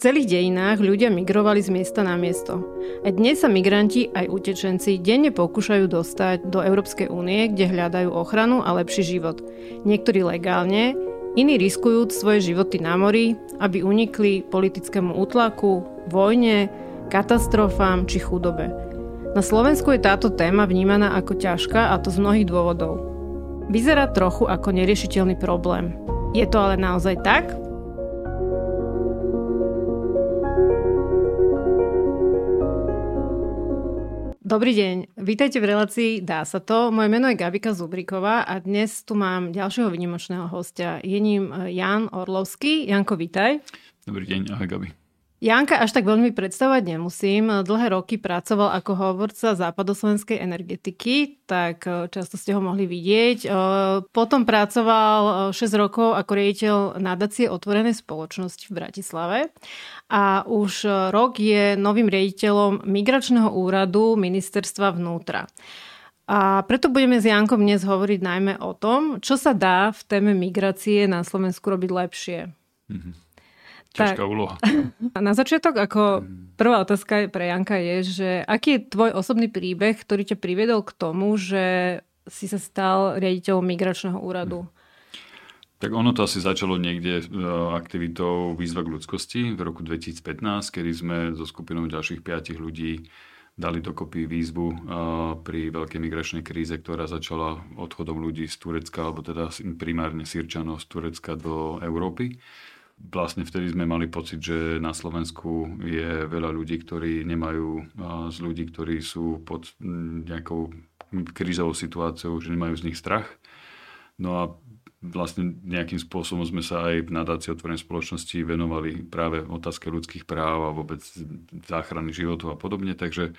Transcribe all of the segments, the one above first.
celých dejinách ľudia migrovali z miesta na miesto. A dnes sa migranti aj utečenci denne pokúšajú dostať do Európskej únie, kde hľadajú ochranu a lepší život. Niektorí legálne, iní riskujúc svoje životy na mori, aby unikli politickému útlaku, vojne, katastrofám či chudobe. Na Slovensku je táto téma vnímaná ako ťažká a to z mnohých dôvodov. Vyzerá trochu ako neriešiteľný problém. Je to ale naozaj tak? Dobrý deň, vítajte v relácii Dá sa to. Moje meno je Gabika Zubriková a dnes tu mám ďalšieho vynimočného hostia. Je ním eh, Jan Orlovský. Janko, vítaj. Dobrý deň, ahoj Gabi. Janka až tak veľmi predstavovať nemusím. Dlhé roky pracoval ako hovorca západoslovenskej energetiky, tak e, často ste ho mohli vidieť. E, potom pracoval 6 e, rokov ako riaditeľ nadácie otvorenej spoločnosti v Bratislave a už rok je novým riaditeľom Migračného úradu ministerstva vnútra. A preto budeme s Jankom dnes hovoriť najmä o tom, čo sa dá v téme migrácie na Slovensku robiť lepšie. Mm-hmm. Ťažká tak. úloha. Na začiatok, ako prvá otázka pre Janka je, že aký je tvoj osobný príbeh, ktorý ťa priviedol k tomu, že si sa stal riaditeľom migračného úradu? Tak ono to asi začalo niekde e, aktivitou Výzva k ľudskosti v roku 2015, kedy sme so skupinou ďalších piatich ľudí dali dokopy výzvu e, pri veľkej migračnej kríze, ktorá začala odchodom ľudí z Turecka, alebo teda primárne Sýrčanov z Turecka do Európy vlastne vtedy sme mali pocit, že na Slovensku je veľa ľudí, ktorí nemajú, z ľudí, ktorí sú pod nejakou krízovou situáciou, že nemajú z nich strach. No a vlastne nejakým spôsobom sme sa aj v nadácii otvorenej spoločnosti venovali práve otázke ľudských práv a vôbec záchrany životov a podobne, takže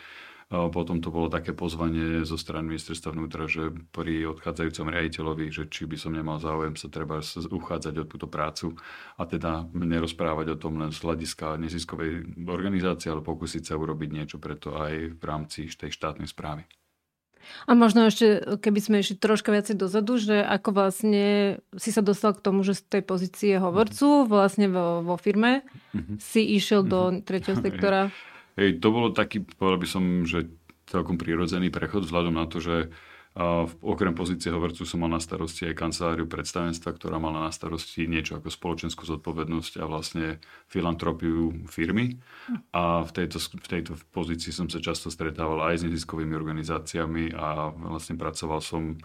potom to bolo také pozvanie zo strany ministerstva vnútra, že pri odchádzajúcom riaditeľovi, že či by som nemal záujem sa treba uchádzať o túto prácu a teda nerozprávať o tom len z hľadiska neziskovej organizácie, ale pokúsiť sa urobiť niečo preto aj v rámci tej štátnej správy. A možno ešte, keby sme išli troška viacej dozadu, že ako vlastne si sa dostal k tomu, že z tej pozície hovorcu vlastne vo, vo firme mm-hmm. si išiel mm-hmm. do mhm. tretieho sektora. Hej, to bolo taký, povedal by som, že celkom prirodzený prechod vzhľadom na to, že a okrem pozície hovorcu som mal na starosti aj kanceláriu predstavenstva, ktorá mala na starosti niečo ako spoločenskú zodpovednosť a vlastne filantropiu firmy. A v tejto, v tejto pozícii som sa často stretával aj s neziskovými organizáciami a vlastne pracoval som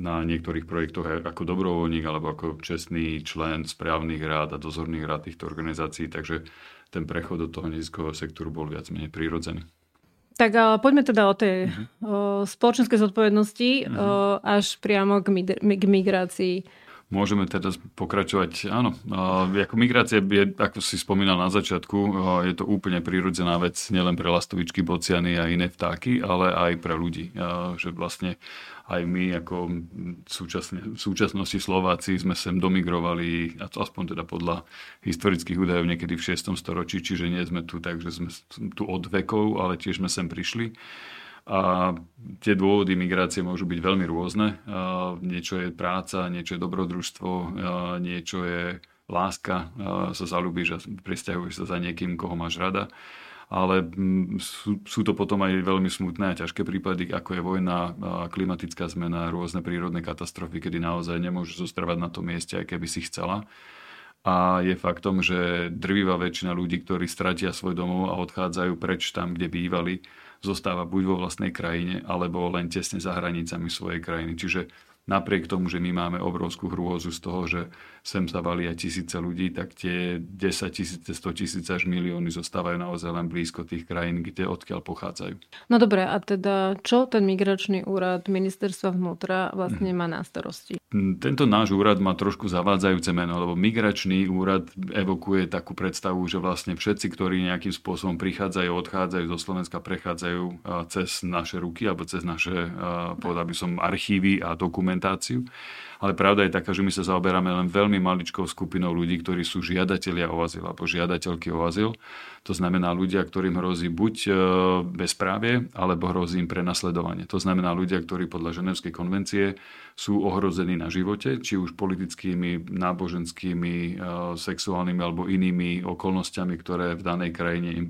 na niektorých projektoch ako dobrovoľník alebo ako čestný člen správnych rád a dozorných rád týchto organizácií, takže ten prechod do toho neziskového sektoru bol viac menej prírodzený. Tak ale poďme teda o tej uh-huh. o, spoločenskej zodpovednosti uh-huh. o, až priamo k, k migrácii. Môžeme teda pokračovať, áno. Ako migrácia je, ako si spomínal na začiatku, je to úplne prírodzená vec nielen pre lastovičky, bociany a iné vtáky, ale aj pre ľudí. Že vlastne aj my ako súčasne, v súčasnosti Slováci sme sem domigrovali, aspoň teda podľa historických údajov niekedy v 6. storočí, čiže nie sme tu tak, že sme tu od vekov, ale tiež sme sem prišli. A tie dôvody migrácie môžu byť veľmi rôzne. Niečo je práca, niečo je dobrodružstvo, niečo je láska, sa zalúbiš a presťahuješ sa za niekým, koho máš rada. Ale sú, sú to potom aj veľmi smutné a ťažké prípady, ako je vojna, klimatická zmena, rôzne prírodné katastrofy, kedy naozaj nemôžeš zostrvať na tom mieste, aj keby si chcela. A je faktom, že drvivá väčšina ľudí, ktorí stratia svoj domov a odchádzajú preč tam, kde bývali, zostáva buď vo vlastnej krajine, alebo len tesne za hranicami svojej krajiny. Čiže napriek tomu, že my máme obrovskú hrôzu z toho, že sem sa valia tisíce ľudí, tak tie 10 tisíce, 100 tisíce až milióny zostávajú naozaj len blízko tých krajín, kde odkiaľ pochádzajú. No dobre, a teda čo ten migračný úrad ministerstva vnútra vlastne má na starosti? Tento náš úrad má trošku zavádzajúce meno, lebo migračný úrad evokuje takú predstavu, že vlastne všetci, ktorí nejakým spôsobom prichádzajú, odchádzajú zo Slovenska, prechádzajú cez naše ruky alebo cez naše, povedal by som, archívy a dokumentáciu. Ale pravda je taká, že my sa zaoberáme len veľmi maličkou skupinou ľudí, ktorí sú žiadatelia o azyl alebo žiadateľky o azyl. To znamená ľudia, ktorým hrozí buď e, bezprávie, alebo hrozí im prenasledovanie. To znamená ľudia, ktorí podľa Ženevskej konvencie sú ohrození na živote, či už politickými, náboženskými, e, sexuálnymi alebo inými okolnostiami, ktoré v danej krajine im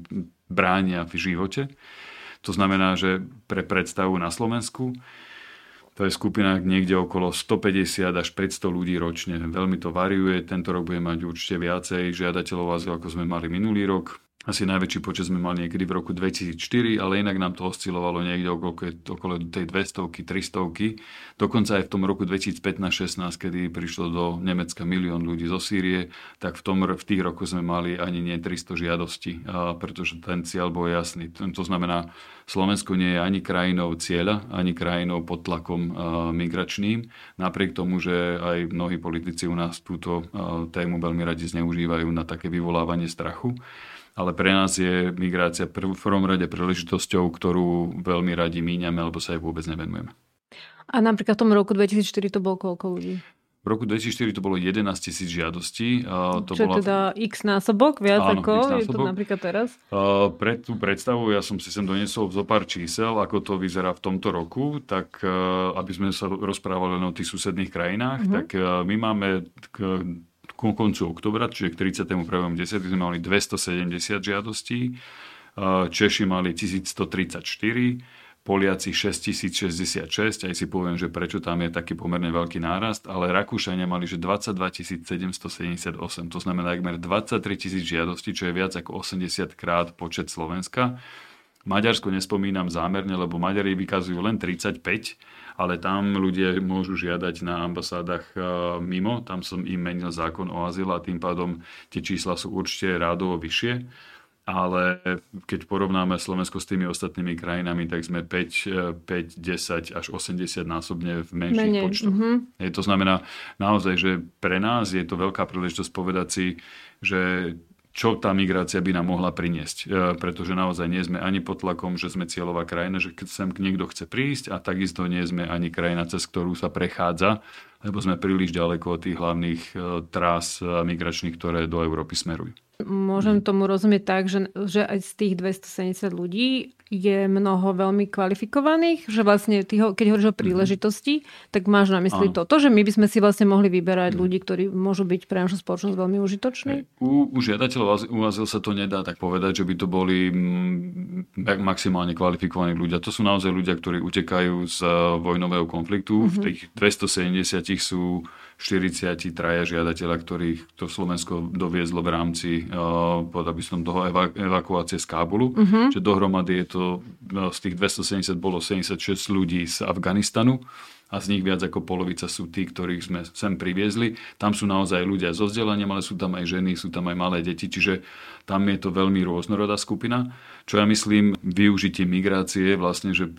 bránia v živote. To znamená, že pre predstavu na Slovensku to je skupina niekde okolo 150 až 500 ľudí ročne. Veľmi to variuje. Tento rok bude mať určite viacej žiadateľov azyl, ako sme mali minulý rok. Asi najväčší počet sme mali niekedy v roku 2004, ale inak nám to oscilovalo niekde okolo, okolo tej 200 300 Dokonca aj v tom roku 2015-16, kedy prišlo do Nemecka milión ľudí zo Sýrie, tak v, tom, v tých rokoch sme mali ani nie 300 žiadostí, pretože ten cieľ bol jasný. To znamená, Slovensko nie je ani krajinou cieľa, ani krajinou pod tlakom migračným, napriek tomu, že aj mnohí politici u nás túto tému veľmi radi zneužívajú na také vyvolávanie strachu ale pre nás je migrácia v prvom rade príležitosťou, ktorú veľmi radi míňame, alebo sa aj vôbec nevenujeme. A napríklad v tom roku 2004 to bolo koľko ľudí? V roku 2004 to bolo 11 tisíc žiadostí. To Čo bola... teda x násobok, viac Áno, ako je to napríklad teraz? Pre tú predstavu ja som si sem doniesol zo pár čísel, ako to vyzerá v tomto roku, tak aby sme sa rozprávali len o tých susedných krajinách, mm-hmm. tak my máme ku koncu oktobra, čiže k 31.10. sme mali 270 žiadostí, Češi mali 1134, Poliaci 6066, aj si poviem, že prečo tam je taký pomerne veľký nárast, ale Rakúšania mali, že 22 778, to znamená takmer 23 tisíc žiadostí, čo je viac ako 80 krát počet Slovenska. Maďarsko nespomínam zámerne, lebo Maďari vykazujú len 35, ale tam ľudia môžu žiadať na ambasádach e, mimo, tam som im menil zákon o azyl a tým pádom tie čísla sú určite rádovo vyššie ale keď porovnáme Slovensko s tými ostatnými krajinami, tak sme 5, 5 10 až 80 násobne v menších Menej. počtoch. Mm-hmm. Je, to znamená naozaj, že pre nás je to veľká príležitosť povedať si, že čo tá migrácia by nám mohla priniesť. E, pretože naozaj nie sme ani pod tlakom, že sme cieľová krajina, že keď sem niekto chce prísť a takisto nie sme ani krajina, cez ktorú sa prechádza, lebo sme príliš ďaleko od tých hlavných e, trás e, migračných, ktoré do Európy smerujú. Môžem tomu rozumieť tak, že, že aj z tých 270 ľudí je mnoho veľmi kvalifikovaných, že vlastne ty ho, keď hovoríš o mhm. príležitosti, mm-hmm. tak máš na mysli Áno. toto, že my by sme si vlastne mohli vyberať mm-hmm. ľudí, ktorí môžu byť pre našu spoločnosť veľmi užitoční? U, u žiadateľov u azyl sa to nedá tak povedať, že by to boli maximálne kvalifikovaní ľudia. To sú naozaj ľudia, ktorí utekajú z e, vojnového konfliktu. Mm-hmm. V tých 270 sú 43 žiadateľa, ktorých to Slovensko doviezlo v rámci, uh, by som toho evakuácie z Kábulu. Uh-huh. Že dohromady je to, uh, z tých 270 bolo 76 ľudí z Afganistanu a z nich viac ako polovica sú tí, ktorých sme sem priviezli. Tam sú naozaj ľudia so vzdelaním, ale sú tam aj ženy, sú tam aj malé deti, čiže tam je to veľmi rôznorodá skupina. Čo ja myslím, využitie migrácie vlastne, že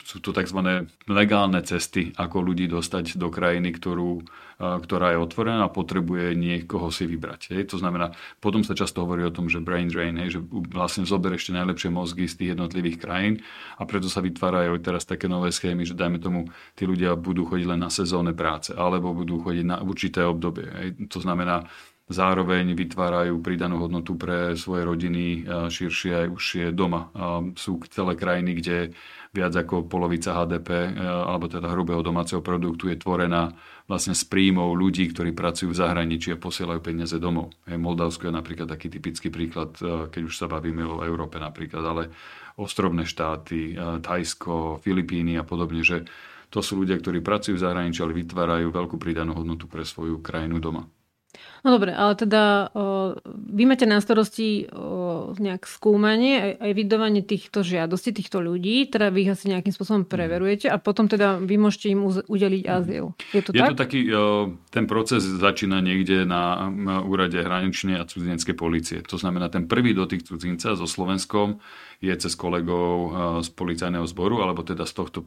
sú to tzv. legálne cesty, ako ľudí dostať do krajiny, ktorú, ktorá je otvorená a potrebuje niekoho si vybrať. Hej. To znamená, potom sa často hovorí o tom, že brain drain, hej, že vlastne zober ešte najlepšie mozgy z tých jednotlivých krajín a preto sa vytvárajú teraz také nové schémy, že dajme tomu, tí ľudia budú chodiť len na sezónne práce alebo budú chodiť na určité obdobie. Hej. To znamená, zároveň vytvárajú pridanú hodnotu pre svoje rodiny širšie aj užšie doma. Sú celé krajiny, kde viac ako polovica HDP, alebo teda hrubého domáceho produktu je tvorená vlastne z príjmov ľudí, ktorí pracujú v zahraničí a posielajú peniaze domov. Moldavsko je napríklad taký typický príklad, keď už sa bavíme o Európe napríklad, ale ostrovné štáty, Thajsko, Filipíny a podobne, že to sú ľudia, ktorí pracujú v zahraničí, ale vytvárajú veľkú pridanú hodnotu pre svoju krajinu doma. No dobre, ale teda o, vy máte na starosti o, nejak skúmanie, aj vydávanie týchto žiadostí, týchto ľudí, teda vy ich asi nejakým spôsobom mhm. preverujete a potom teda vy môžete im udeliť mhm. azyl. Je to Je tak? to taký, ten proces začína niekde na, na úrade hraničnej a cudzineckej policie. To znamená, ten prvý dotyk cudzinca so Slovenskom je cez kolegov z policajného zboru, alebo teda z tohto,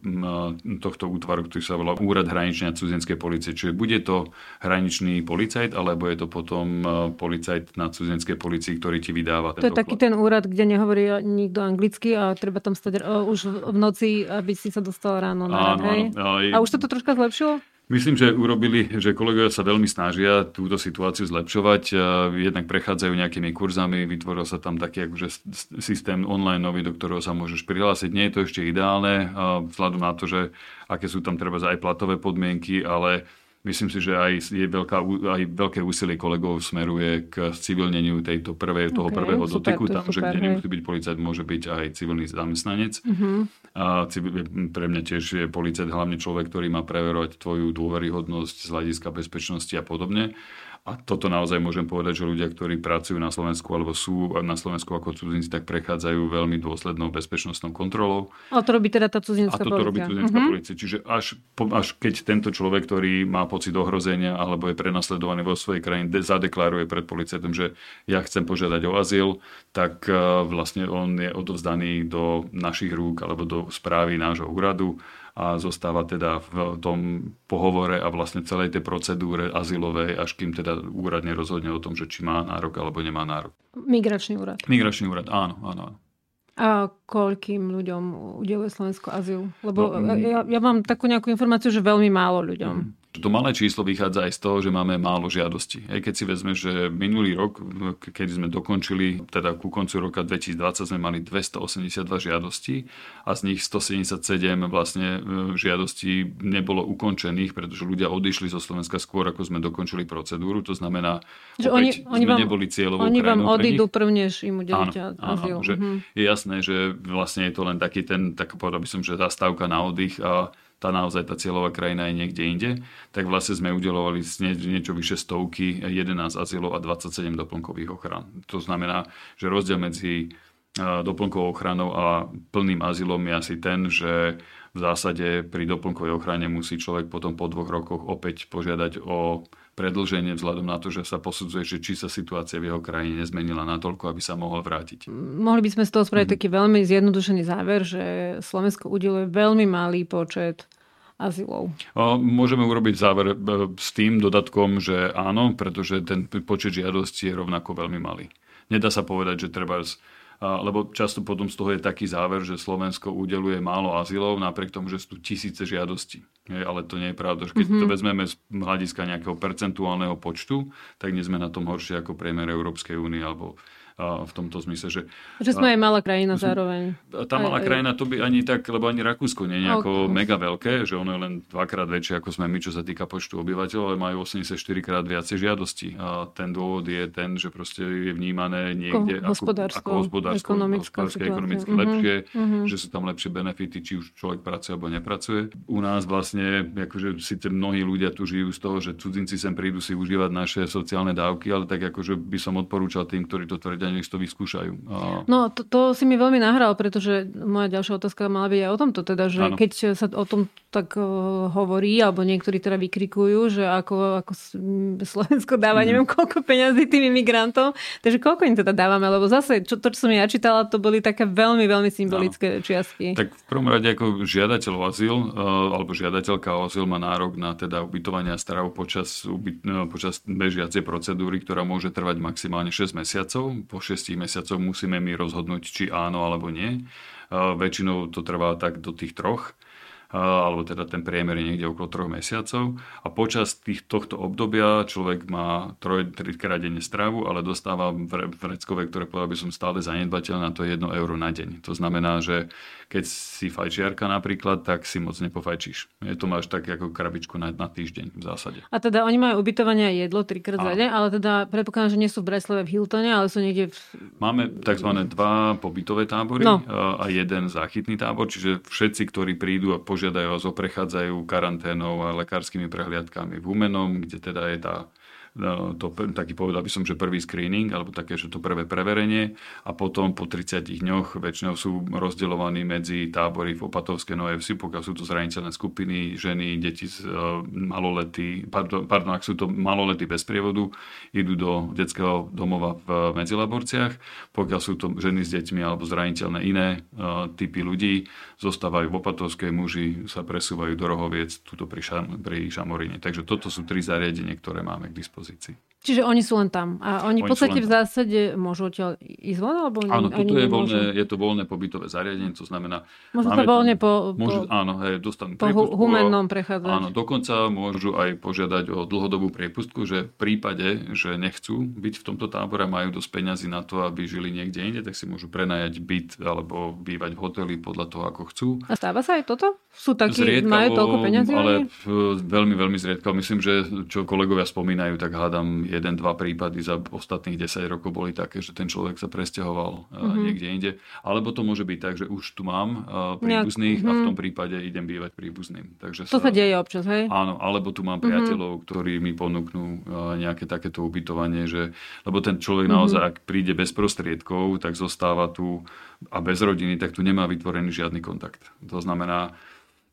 tohto útvaru, ktorý sa volá Úrad hraničnej a cudzinskej policie. Čiže bude to hraničný policajt, alebo je to potom e, policajt na cudzinskej policii, ktorý ti vydáva ten To je dokument. taký ten úrad, kde nehovorí nikto anglicky a treba tam stať už v noci, aby si sa dostal ráno na áno, hej? Áno, A už sa to troška zlepšilo? Myslím, že urobili, že kolegovia sa veľmi snažia túto situáciu zlepšovať. Jednak prechádzajú nejakými kurzami, vytvoril sa tam taký akože systém online nový, do ktorého sa môžeš prihlásiť. Nie je to ešte ideálne, vzhľadom na to, že aké sú tam treba aj platové podmienky, ale Myslím si, že aj, je veľká, aj veľké úsilie kolegov smeruje k civilneniu tejto prvej, toho okay, prvého super, dotyku. Tam, super, že kde nemusí byť policajt, môže byť aj civilný zamestnanec. Uh-huh. A civil, pre mňa tiež je policajt hlavne človek, ktorý má preverovať tvoju dôveryhodnosť z hľadiska bezpečnosti a podobne. A toto naozaj môžem povedať, že ľudia, ktorí pracujú na Slovensku alebo sú na Slovensku ako cudzinci, tak prechádzajú veľmi dôslednou bezpečnostnou kontrolou. A to robí teda tá cudzinská policia. A toto robí cudzinská uh-huh. policia. Čiže až, až keď tento človek, ktorý má pocit ohrozenia alebo je prenasledovaný vo svojej krajine, zadeklaruje pred policajtom, že ja chcem požiadať o azyl, tak uh, vlastne on je odovzdaný do našich rúk alebo do správy nášho úradu a zostáva teda v tom pohovore a vlastne celej tej procedúre azylovej, až kým teda úrad nerozhodne o tom, že či má nárok alebo nemá nárok. Migračný úrad. Migračný úrad, áno, áno. A koľkým ľuďom udeluje Slovensko azyl? Lebo no, ja, ja mám takú nejakú informáciu, že veľmi málo ľuďom. To malé číslo vychádza aj z toho, že máme málo žiadostí. Aj keď si vezme, že minulý rok, keď sme dokončili, teda ku koncu roka 2020 sme mali 282 žiadostí a z nich 177 vlastne e, žiadostí nebolo ukončených, pretože ľudia odišli zo Slovenska skôr, ako sme dokončili procedúru. To znamená, že opäť oni, oni sme vám, neboli cieľovou Oni vám odídu prvne, než im udelíte azyl. Že uh-huh. Je jasné, že vlastne je to len taký ten, tak povedal by som, že zastávka na oddych a tá naozaj tá cieľová krajina je niekde inde, tak vlastne sme udelovali niečo vyše stovky, 11 azylov a 27 doplnkových ochran. To znamená, že rozdiel medzi doplnkovou ochranou a plným azylom je asi ten, že v zásade pri doplnkovej ochrane musí človek potom po dvoch rokoch opäť požiadať o predlženie vzhľadom na to, že sa posudzuje, že či sa situácia v jeho krajine nezmenila natoľko, aby sa mohol vrátiť. Mohli by sme z toho spraviť mm. taký veľmi zjednodušený záver, že Slovensko udeluje veľmi malý počet azylov. Môžeme urobiť záver e, s tým dodatkom, že áno, pretože ten počet žiadostí je rovnako veľmi malý. Nedá sa povedať, že treba lebo často potom z toho je taký záver, že Slovensko udeluje málo azylov, napriek tomu, že sú tu tisíce žiadostí. Ale to nie je pravda. Keď mm-hmm. to vezmeme z hľadiska nejakého percentuálneho počtu, tak nie sme na tom horšie ako priemer Európskej únie alebo v tomto zmysle. Že, že sme aj malá krajina zároveň. Tá malá aj, krajina to by ani tak, lebo ani Rakúsko nie je nejako okay. mega veľké, že ono je len dvakrát väčšie ako sme my, čo sa týka počtu obyvateľov, ale majú 84 krát viacej žiadostí. A ten dôvod je ten, že proste je vnímané niekde ako, hospodárstvo, ako hospodársko, hospodárske, ekonomicky uh-huh, lepšie, uh-huh. že sú tam lepšie benefity, či už človek pracuje alebo nepracuje. U nás vlastne, akože síce mnohí ľudia tu žijú z toho, že cudzinci sem prídu si užívať naše sociálne dávky, ale tak akože by som odporúčal tým, ktorí to tvrdia, nech to vyskúšajú. A... No to, to si mi veľmi nahral, pretože moja ďalšia otázka mala byť aj o tomto, teda, že ano. keď sa o tom tak uh, hovorí, alebo niektorí teda vykrikujú, že ako, ako Slovensko dáva mm. neviem koľko peňazí tým imigrantom, takže koľko im teda dávame, lebo zase čo, to, čo som ja čítala, to boli také veľmi, veľmi symbolické ano. čiastky. Tak v prvom rade ako žiadateľ o azyl, uh, alebo žiadateľka o azyl má nárok na teda ubytovanie a stravu počas, ubyt, uh, počas bežiacej procedúry, ktorá môže trvať maximálne 6 mesiacov. Po po 6 mesiacoch musíme my rozhodnúť, či áno alebo nie. Väčšinou to trvá tak do tých troch alebo teda ten priemer je niekde okolo troch mesiacov. A počas tých, tohto obdobia človek má troj, trikrát denne stravu, ale dostáva vreckové, ktoré povedal by som stále zanedbateľné, na to je 1 euro na deň. To znamená, že keď si fajčiarka napríklad, tak si moc nepofajčíš. Je to máš tak ako krabičku na, na týždeň v zásade. A teda oni majú ubytovanie a jedlo trikrát za deň, ale teda predpokladám, že nie sú v Breslave v Hiltone, ale sú niekde v... Máme tzv. dva pobytové tábory no. a jeden záchytný tábor, čiže všetci, ktorí prídu a požiadajú vás o prechádzajú karanténou a lekárskymi prehliadkami v Humenom, kde teda je tá to, taký povedal by som, že prvý screening, alebo také, že to prvé preverenie. A potom po 30 dňoch väčšinou sú rozdeľovaní medzi tábory v Opatovské Nové Vsi, pokiaľ sú to zraniteľné skupiny, ženy, deti, uh, maloletí, pardon, pardon, ak sú to maloletí bez prievodu, idú do detského domova v Medzilaborciach, pokiaľ sú to ženy s deťmi alebo zraniteľné iné uh, typy ľudí, zostávajú v Opatovskej, muži sa presúvajú do Rohoviec, tuto pri, šam, pri Šamoríne. Takže toto sú tri zariadenie, ktoré máme k dispozícii dispozícii. Čiže oni sú len tam. A oni, oni v podstate v zásade môžu odtiaľ ísť von? Alebo áno, toto je, voľné, je to voľné pobytové zariadenie, to znamená... Môžu sa voľne po, môžu, po, áno, hej, dostanú po priepustku, humennom prechádzať. Áno, dokonca môžu aj požiadať o dlhodobú priepustku, že v prípade, že nechcú byť v tomto tábore, majú dosť peňazí na to, aby žili niekde inde, tak si môžu prenajať byt alebo bývať v hoteli podľa toho, ako chcú. A stáva sa aj toto? Sú takí, zriedkavo, majú toľko peňazí? Ale veľmi, veľmi zriedkavo. Myslím, že čo kolegovia spomínajú, tak hádam jeden, dva prípady za ostatných 10 rokov boli také, že ten človek sa presťahoval mm-hmm. niekde inde. Alebo to môže byť tak, že už tu mám príbuzných Nejak, a v tom mhm. prípade idem bývať príbuzným. Takže to sa, sa deje občas, hej? Áno, alebo tu mám mhm. priateľov, mm-hmm. ktorí mi ponúknú nejaké takéto ubytovanie, že, lebo ten človek mm-hmm. naozaj, ak príde bez prostriedkov, tak zostáva tu a bez rodiny, tak tu nemá vytvorený žiadny kontakt. To znamená,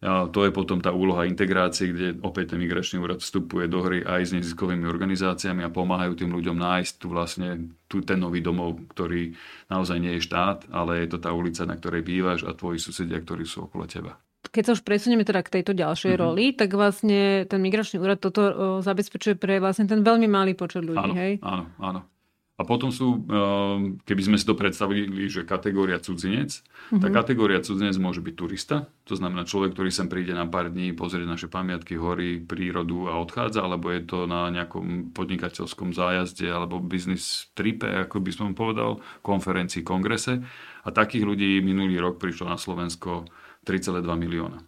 a to je potom tá úloha integrácie, kde opäť ten migračný úrad vstupuje do hry aj s neziskovými organizáciami a pomáhajú tým ľuďom nájsť tu vlastne tu ten nový domov, ktorý naozaj nie je štát, ale je to tá ulica, na ktorej bývaš a tvoji susedia, ktorí sú okolo teba keď sa už presunieme teda k tejto ďalšej mm-hmm. roli, tak vlastne ten migračný úrad toto o, zabezpečuje pre vlastne ten veľmi malý počet ľudí, áno, hej? Áno, áno. A potom sú, ehm, keby sme si to predstavili, že kategória cudzinec, mm-hmm. tá kategória cudzinec môže byť turista, to znamená človek, ktorý sem príde na pár dní, pozrieť naše pamiatky, hory, prírodu a odchádza, alebo je to na nejakom podnikateľskom zájazde alebo business tripe, ako by som povedal, konferencii, kongrese. A takých ľudí minulý rok prišlo na Slovensko 3,2 milióna.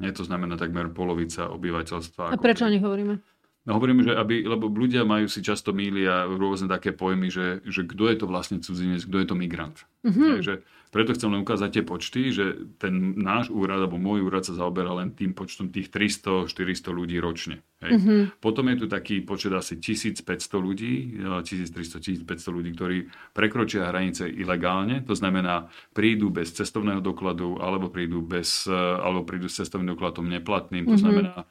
Je to znamená takmer polovica obyvateľstva. A prečo o nich hovoríme? No hovorím, že aby, lebo ľudia majú si často mília rôzne také pojmy, že, že kto je to vlastne cudzinec, kto je to migrant. Mm-hmm. Takže preto chcem len ukázať tie počty, že ten náš úrad, alebo môj úrad sa zaoberá len tým počtom tých 300-400 ľudí ročne. Hej. Mm-hmm. Potom je tu taký počet asi 1500 ľudí, 1300-1500 ľudí, ktorí prekročia hranice ilegálne, to znamená prídu bez cestovného dokladu, alebo prídu, bez, alebo prídu s cestovným dokladom neplatným, to mm-hmm. znamená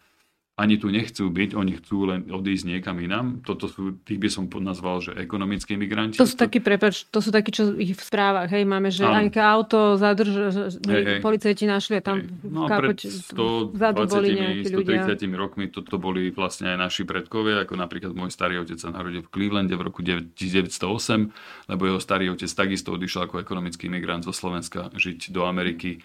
ani tu nechcú byť, oni chcú len odísť niekam inám. Toto sú, tých by som nazval, že ekonomickí migranti. To sú takí, prepač, to sú takí, čo ich v správach, hej, máme, že aj auto zadrž, hej, hej. policajti našli a tam no, pred 120 130 rokmi toto boli vlastne aj naši predkovia, ako napríklad môj starý otec sa narodil v Clevelande v roku 1908, lebo jeho starý otec takisto odišiel ako ekonomický migrant zo Slovenska žiť do Ameriky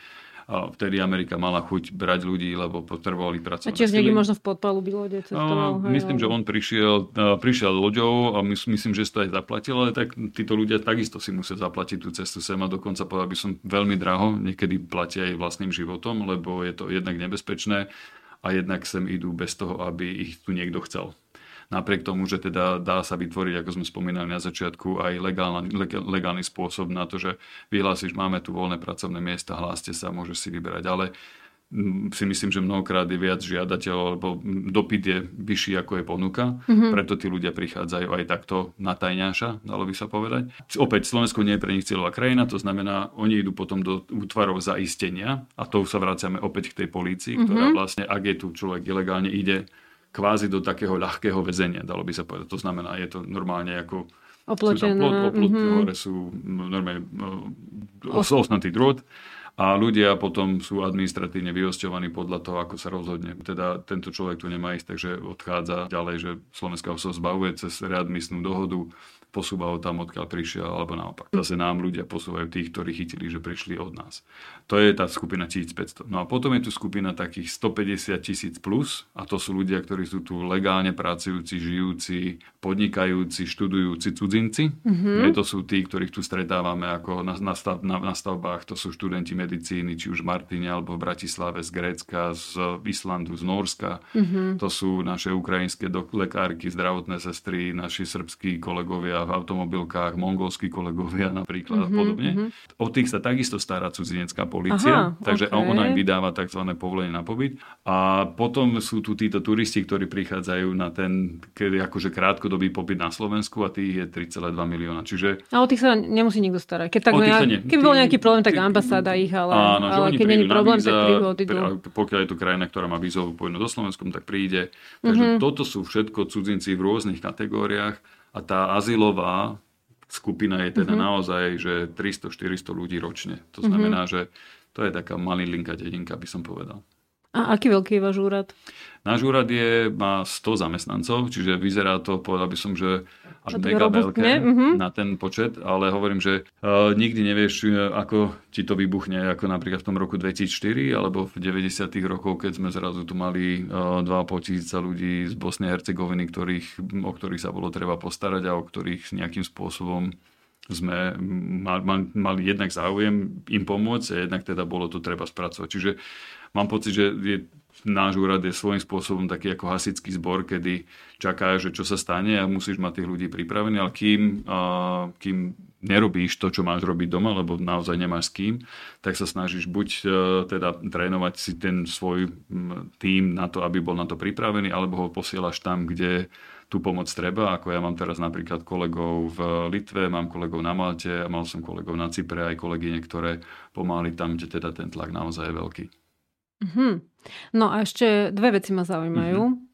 a vtedy Amerika mala chuť brať ľudí, lebo potrebovali pracovať. A tiež niekde možno v podpalubí lode cestoval. No, myslím, že on prišiel, prišiel loďou a myslím, že si to aj zaplatil, ale tak títo ľudia takisto si musia zaplatiť tú cestu sem a dokonca povedal by som veľmi draho, niekedy platia aj vlastným životom, lebo je to jednak nebezpečné a jednak sem idú bez toho, aby ich tu niekto chcel napriek tomu, že teda dá sa vytvoriť, ako sme spomínali na začiatku, aj legálny, legálny spôsob na to, že vyhlásiš, máme tu voľné pracovné miesta, hláste sa, môžeš si vyberať. Ale mm, si myslím, že mnohokrát je viac žiadateľov, lebo dopyt je vyšší ako je ponuka, mm-hmm. preto tí ľudia prichádzajú aj takto na tajňáša, dalo by sa povedať. Opäť Slovensko nie je pre nich cieľová krajina, to znamená, oni idú potom do útvarov zaistenia a to sa vraciame opäť k tej polícii, mm-hmm. ktorá vlastne, ak je tu človek ilegálne, ide kvázi do takého ľahkého väzenia, dalo by sa povedať. To znamená, je to normálne ako Opločené. Plot, oplot, mm-hmm. hore sú normálne os, osnatý drôt a ľudia potom sú administratívne vyhosťovaní podľa toho, ako sa rozhodne. Teda tento človek tu nemá ísť, takže odchádza ďalej, že Slovenská sa zbavuje cez readmisnú dohodu posúva ho tam, odkiaľ prišiel, alebo naopak. Zase nám ľudia posúvajú tých, ktorí chytili, že prišli od nás. To je tá skupina 1500. No a potom je tu skupina takých 150 tisíc plus a to sú ľudia, ktorí sú tu legálne pracujúci, žijúci, podnikajúci, študujúci cudzinci. Mm-hmm. To sú tí, ktorých tu stretávame ako na, na, stav, na, na stavbách. To sú študenti medicíny, či už v Martine alebo v Bratislave, z Grécka, z Islandu, z Norska. Mm-hmm. To sú naše ukrajinské do, lekárky, zdravotné sestry, naši srbskí kolegovia v automobilkách, mongolskí kolegovia napríklad mm-hmm, a mhm, podobne. Mm-hmm. O tých sa takisto stará cudzinecká policia, Aha, takže okay. ona im vydáva tzv. povolenie na pobyt. A potom sú tu títo turisti, ktorí prichádzajú na ten akože krátkodobý pobyt na Slovensku a tých je 3,2 milióna. Čiže... A o tých sa nemusí nikto starať. Keď tak nejak, ne, keby bol nejaký problém, tak ambasáda ich, ale, áno, ale keď nie je problém, víza, tak prídu Pokiaľ je to krajina, ktorá má vízovú povinnosť do Slovenskom, tak príde. Takže mm-hmm. toto sú všetko cudzinci v rôznych kategóriách a tá azylová skupina je teda mm-hmm. naozaj, že 300-400 ľudí ročne. To znamená, mm-hmm. že to je taká malilinká dedinka, by som povedal. A aký veľký je váš úrad? Náš úrad je, má 100 zamestnancov, čiže vyzerá to, povedal by som, že až mega veľké uh-huh. na ten počet, ale hovorím, že uh, nikdy nevieš, e, ako ti to vybuchne, ako napríklad v tom roku 2004 alebo v 90. rokoch, keď sme zrazu tu mali uh, 2,5 tisíca ľudí z Bosnej a Hercegoviny, ktorých, o ktorých sa bolo treba postarať a o ktorých nejakým spôsobom sme mali, mali jednak záujem im pomôcť a jednak teda bolo to treba spracovať. Čiže mám pocit, že je náš úrad je svojím spôsobom taký ako hasický zbor, kedy čaká, že čo sa stane a musíš mať tých ľudí pripravených, ale kým, kým nerobíš to, čo máš robiť doma, lebo naozaj nemáš s kým, tak sa snažíš buď e, teda trénovať si ten svoj tým na to, aby bol na to pripravený, alebo ho posielaš tam, kde tú pomoc treba, ako ja mám teraz napríklad kolegov v Litve, mám kolegov na Malte a mal som kolegov na Cypre, aj kolegyne, ktoré pomáhali tam, kde teda ten tlak naozaj je veľký. Mm-hmm. No a ešte dve veci ma zaujímajú. Mm-hmm.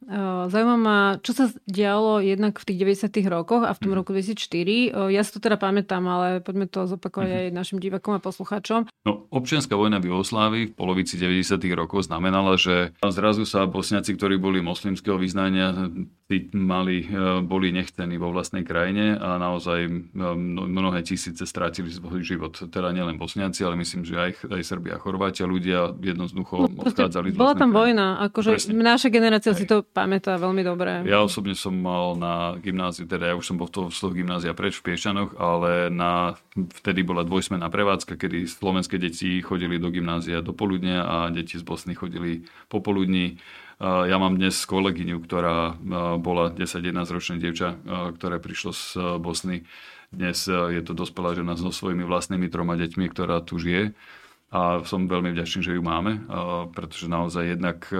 Zaujíma ma, čo sa dialo jednak v tých 90 rokoch a v tom mm-hmm. roku 2004. Ja si to teda pamätám, ale poďme to zopakovať mm-hmm. aj našim divakom a poslucháčom. No, občianská vojna v Jugoslávii v polovici 90 rokov znamenala, že zrazu sa bosniaci, ktorí boli moslimského vyznania, mali, e, boli nechcení vo vlastnej krajine a naozaj mnohé tisíce strátili svoj život. Teda nielen bosniaci, ale myslím, že aj, aj Srbia a Chorvátia ľudia jednoducho no, odchádzali Bola tam krajiny. vojna, akože Presne. naša generácia aj. si to pamätá veľmi dobre. Ja osobne som mal na gymnáziu, teda ja už som bol v toho gymnázia preč v Piešanoch, ale na, vtedy bola dvojsmenná prevádzka, kedy slovenské deti chodili do gymnázia do poludnia a deti z Bosny chodili popoludní ja mám dnes kolegyňu, ktorá bola 10-11 ročné dievča, ktoré prišlo z Bosny. Dnes je to dospelá žena so svojimi vlastnými troma deťmi, ktorá tu žije. A som veľmi vďačný, že ju máme, pretože naozaj jednak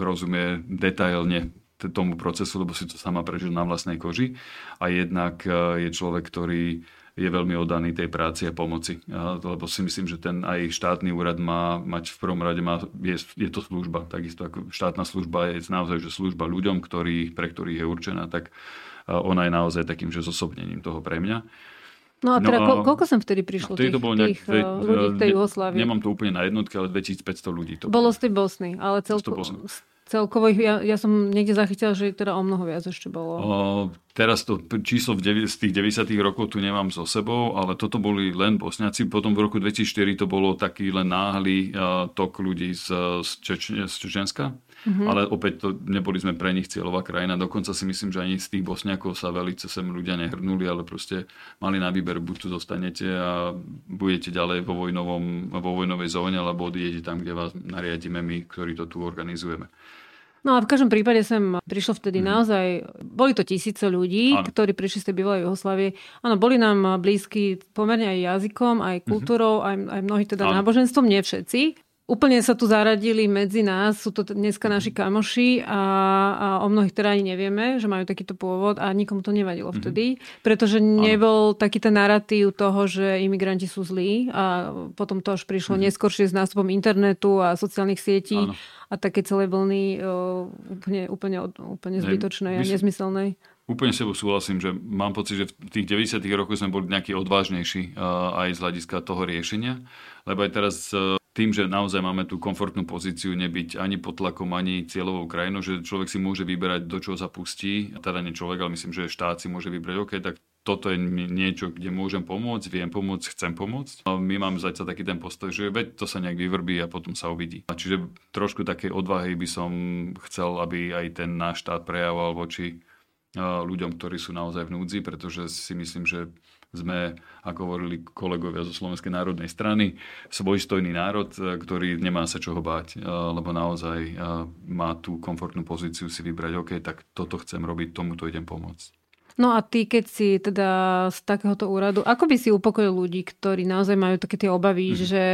rozumie detailne tomu procesu, lebo si to sama prežil na vlastnej koži. A jednak je človek, ktorý je veľmi oddaný tej práci a pomoci. Lebo si myslím, že ten aj štátny úrad má mať v prvom rade, má, je, je to služba. Takisto ako štátna služba je naozaj že služba ľuďom, ktorý, pre ktorých je určená, tak ona je naozaj takým, že zosobnením toho pre mňa. No a teda no, ko, koľko sem vtedy prišlo tých, to bolo nejak, tých tej, ľudí v tej Jugoslávii? Nemám to úplne na jednotke, ale 2500 ľudí. To bolo, bolo z tej Bosny, ale celko, celkovo ja, ja som niekde zachytila, že teda o mnoho viac ešte bolo. O, teraz to číslo v z tých 90 rokov tu nemám so sebou, ale toto boli len Bosniaci. Potom v roku 2004 to bolo taký len náhly uh, tok ľudí z, z, Čeč, z Čečenska. Mm-hmm. Ale opäť to, neboli sme pre nich cieľová krajina. Dokonca si myslím, že ani z tých Bosniakov sa velice sem ľudia nehrnuli, ale proste mali na výber, buď tu zostanete a budete ďalej vo, vojnovom, vo vojnovej zóne, alebo odídete tam, kde vás nariadíme my, ktorí to tu organizujeme. No a v každom prípade sem prišlo vtedy mm. naozaj, boli to tisíce ľudí, ano. ktorí prišli z tej bývalej Jugoslávie. Áno, boli nám blízky pomerne aj jazykom, aj mhm. kultúrou, mm-hmm. aj, aj mnohí teda ano. náboženstvom, nie všetci. Úplne sa tu zaradili medzi nás, sú to dneska naši mhm. kamoši a, a o mnohých teda ani nevieme, že majú takýto pôvod a nikomu to nevadilo mm-hmm. vtedy, pretože nebol taký ten narratív toho, že imigranti sú zlí a potom to až prišlo mm-hmm. neskôršie s nástupom internetu a sociálnych sietí Áno. a také celé vlny o, úplne, úplne, úplne zbytočnej a nezmyselnej. Úplne sebou súhlasím, že mám pocit, že v tých 90. rokoch sme boli nejaký odvážnejší aj z hľadiska toho riešenia, lebo aj teraz tým, že naozaj máme tú komfortnú pozíciu nebyť ani pod tlakom, ani cieľovou krajinou, že človek si môže vyberať, do čoho sa pustí. Teda nie človek, ale myslím, že štát si môže vybrať, OK, tak toto je niečo, kde môžem pomôcť, viem pomôcť, chcem pomôcť. A my máme zatiaľ taký ten postoj, že veď to sa nejak vyvrbí a potom sa uvidí. A čiže trošku takej odvahy by som chcel, aby aj ten náš štát prejavoval voči ľuďom, ktorí sú naozaj v núdzi, pretože si myslím, že sme, ako hovorili kolegovia zo Slovenskej národnej strany, svojstojný národ, e, ktorý nemá sa čoho báť, e, lebo naozaj má tú komfortnú pozíciu si vybrať, OK, tak toto chcem robiť, tomuto idem pomôcť. No a ty, keď si teda z takéhoto úradu, ako by si upokojil ľudí, ktorí naozaj majú také tie obavy, mm-hmm. že,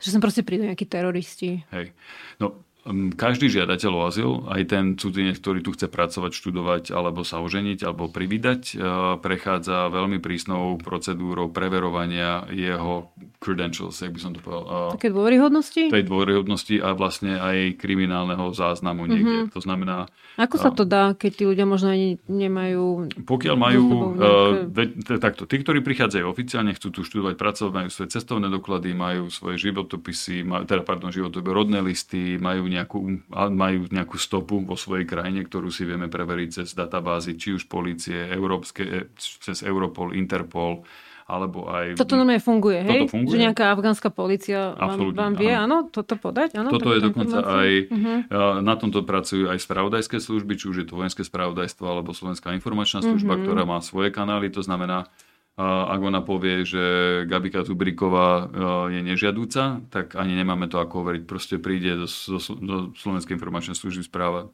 že sem proste prídu nejakí teroristi? Hej. No, každý žiadateľ o azyl, aj ten cudzinec, ktorý tu chce pracovať, študovať alebo sa oženiť alebo privydať, e, prechádza veľmi prísnou procedúrou preverovania jeho credentials, jak by som to povedal. Také dôveryhodnosti? Tej dôveryhodnosti a vlastne aj kriminálneho záznamu niekde. Mm-hmm. To znamená... Ako sa to dá, keď tí ľudia možno ani nemajú... Pokiaľ majú... Nejaké... Takto, tí, ktorí prichádzajú oficiálne, chcú tu študovať, pracovať, majú svoje cestovné doklady, majú svoje životopisy, majú, teda, pardon, životopisy, rodné listy, majú nejakú, majú nejakú stopu vo svojej krajine, ktorú si vieme preveriť cez databázy, či už policie, európske, e, cez Europol, Interpol, alebo aj... Toto normálne funguje, hej? Toto funguje? Že nejaká afgánska policia vám, vám vie, áno, toto podať? Áno, toto je dokonca aj, uh-huh. na tomto pracujú aj spravodajské služby, či už je to vojenské spravodajstvo alebo Slovenská informačná služba, uh-huh. ktorá má svoje kanály, to znamená, ak ona povie, že Gabika Zubriková je nežiadúca, tak ani nemáme to ako hovoriť. Proste príde do, do, do Slovenskej informačnej služby správa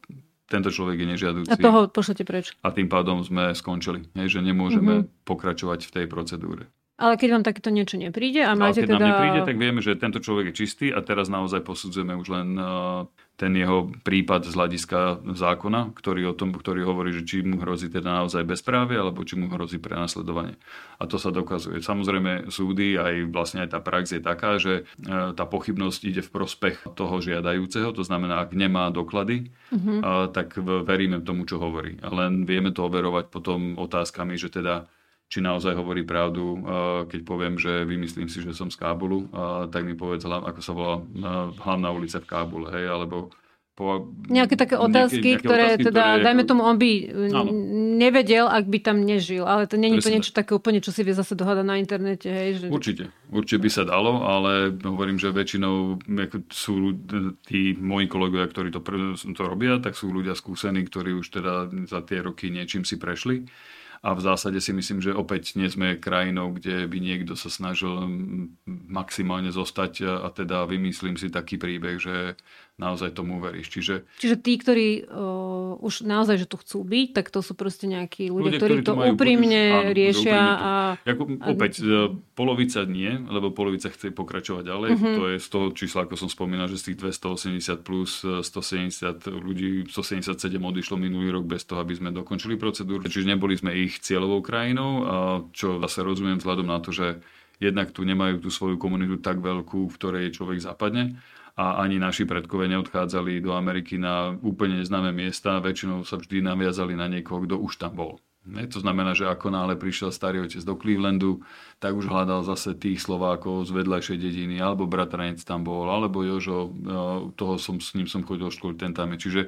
tento človek je nežiaducí. A toho pošlete preč. A tým pádom sme skončili, hej, že nemôžeme mm-hmm. pokračovať v tej procedúre. Ale keď vám takéto niečo nepríde a máte Ale keď teda... nám nepríde, tak vieme, že tento človek je čistý a teraz naozaj posudzujeme už len uh, ten jeho prípad z hľadiska zákona, ktorý, o tom, ktorý hovorí, že či mu hrozí teda naozaj bezprávie, alebo či mu hrozí prenasledovanie. A to sa dokazuje. Samozrejme súdy, aj vlastne aj tá prax je taká, že uh, tá pochybnosť ide v prospech toho žiadajúceho, to znamená, ak nemá doklady, uh, tak veríme tomu, čo hovorí. Len vieme to overovať potom otázkami, že teda či naozaj hovorí pravdu. Keď poviem, že vymyslím si, že som z Kábulu, tak mi povedz, ako sa volá hlavná ulica v Kábule, hej, alebo po, nejaké také otázky, nejaké, nejaké ktoré otázky, teda, ktoré... dajme tomu, on by áno. nevedel, ak by tam nežil, ale to není to niečo také úplne, čo si vie zase dohľadať na internete. Hej, že... Určite, určite by sa dalo, ale hovorím, že väčšinou sú tí moji kolegovia, ktorí to, to robia, tak sú ľudia skúsení, ktorí už teda za tie roky niečím si prešli a v zásade si myslím, že opäť nie sme krajinou, kde by niekto sa snažil maximálne zostať a teda vymyslím si taký príbeh, že naozaj tomu veríš. Čiže, Čiže tí, ktorí uh, už naozaj, že tu chcú byť, tak to sú proste nejakí ľudia, ľudia ktorí, ktorí to majú, úprimne áno, riešia. A, Jako, opäť, a... E, polovica nie, lebo polovica chce pokračovať ďalej. Uh-huh. To je z toho čísla, ako som spomínal, že z tých 280 plus 170 ľudí, 177 odišlo minulý rok bez toho, aby sme dokončili procedúru. Čiže neboli sme ich cieľovou krajinou, a čo zase rozumiem vzhľadom na to, že jednak tu nemajú tú svoju komunitu tak veľkú, v ktorej človek zapadne a ani naši predkovia neodchádzali do Ameriky na úplne neznáme miesta, väčšinou sa vždy naviazali na niekoho, kto už tam bol. Ne? To znamená, že ako náhle prišiel starý otec do Clevelandu, tak už hľadal zase tých Slovákov z vedľajšej dediny, alebo bratranec tam bol, alebo Jožo, toho som, s ním som chodil do školy, ten tam je. Čiže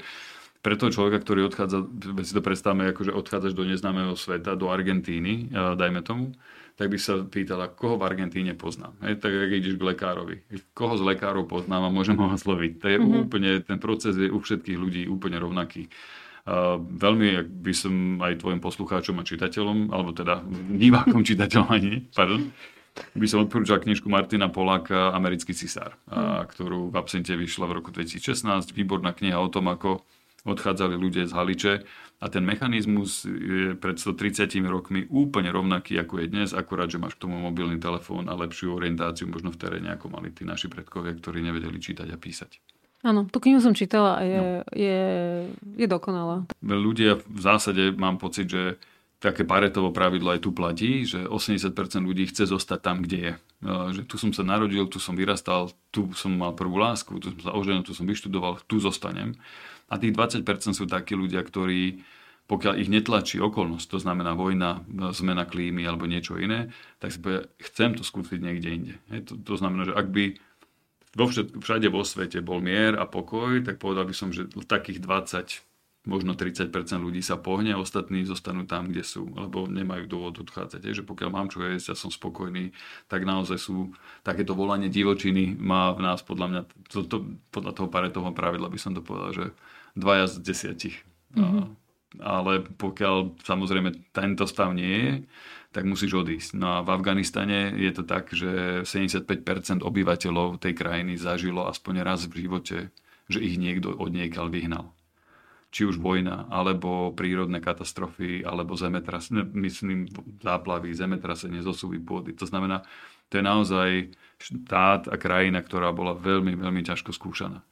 pre toho človeka, ktorý odchádza, si to predstavme, ako že odchádzaš do neznámeho sveta, do Argentíny, dajme tomu, tak by sa pýtala, koho v Argentíne poznám. Hej, tak ak ideš k lekárovi. Koho z lekárov poznám a môžem ho osloviť. To je mm-hmm. úplne, ten proces je u všetkých ľudí úplne rovnaký. Uh, veľmi by som aj tvojim poslucháčom a čitateľom, alebo teda divákom čitateľom ani, pardon, by som odporúčal knižku Martina Poláka Americký cisár, mm. ktorú v absente vyšla v roku 2016. Výborná kniha o tom, ako odchádzali ľudia z Haliče a ten mechanizmus je pred 130 rokmi úplne rovnaký ako je dnes, akurát, že máš k tomu mobilný telefón a lepšiu orientáciu možno v teréne, ako mali tí naši predkovia, ktorí nevedeli čítať a písať. Áno, tú knihu som čítala a je, no. je, je dokonalá. Ľudia v zásade mám pocit, že také paretovo pravidlo aj tu platí, že 80% ľudí chce zostať tam, kde je. Že tu som sa narodil, tu som vyrastal, tu som mal prvú lásku, tu som sa oženil, tu som vyštudoval, tu zostanem. A tých 20% sú takí ľudia, ktorí pokiaľ ich netlačí okolnosť, to znamená vojna, zmena klímy alebo niečo iné, tak si povedia, chcem to skúsiť niekde inde. To, to znamená, že ak by vo všet, všade vo svete bol mier a pokoj, tak povedal by som, že takých 20, možno 30% ľudí sa pohne a ostatní zostanú tam, kde sú, lebo nemajú dôvod odchádzať. Že pokiaľ mám čo jesť a som spokojný, tak naozaj sú takéto volanie divočiny má v nás podľa mňa, to, to, podľa toho paretovho pravidla by som to povedal, že dvaja z desiatich. Mm-hmm. Ale pokiaľ samozrejme tento stav nie je, tak musíš odísť. No a v Afganistane je to tak, že 75% obyvateľov tej krajiny zažilo aspoň raz v živote, že ich niekto od niekaľ vyhnal. Či už vojna, alebo prírodné katastrofy, alebo zemetras, myslím, záplavy, zemetrasenie, zosuvy pôdy. To znamená, to je naozaj štát a krajina, ktorá bola veľmi, veľmi ťažko skúšaná.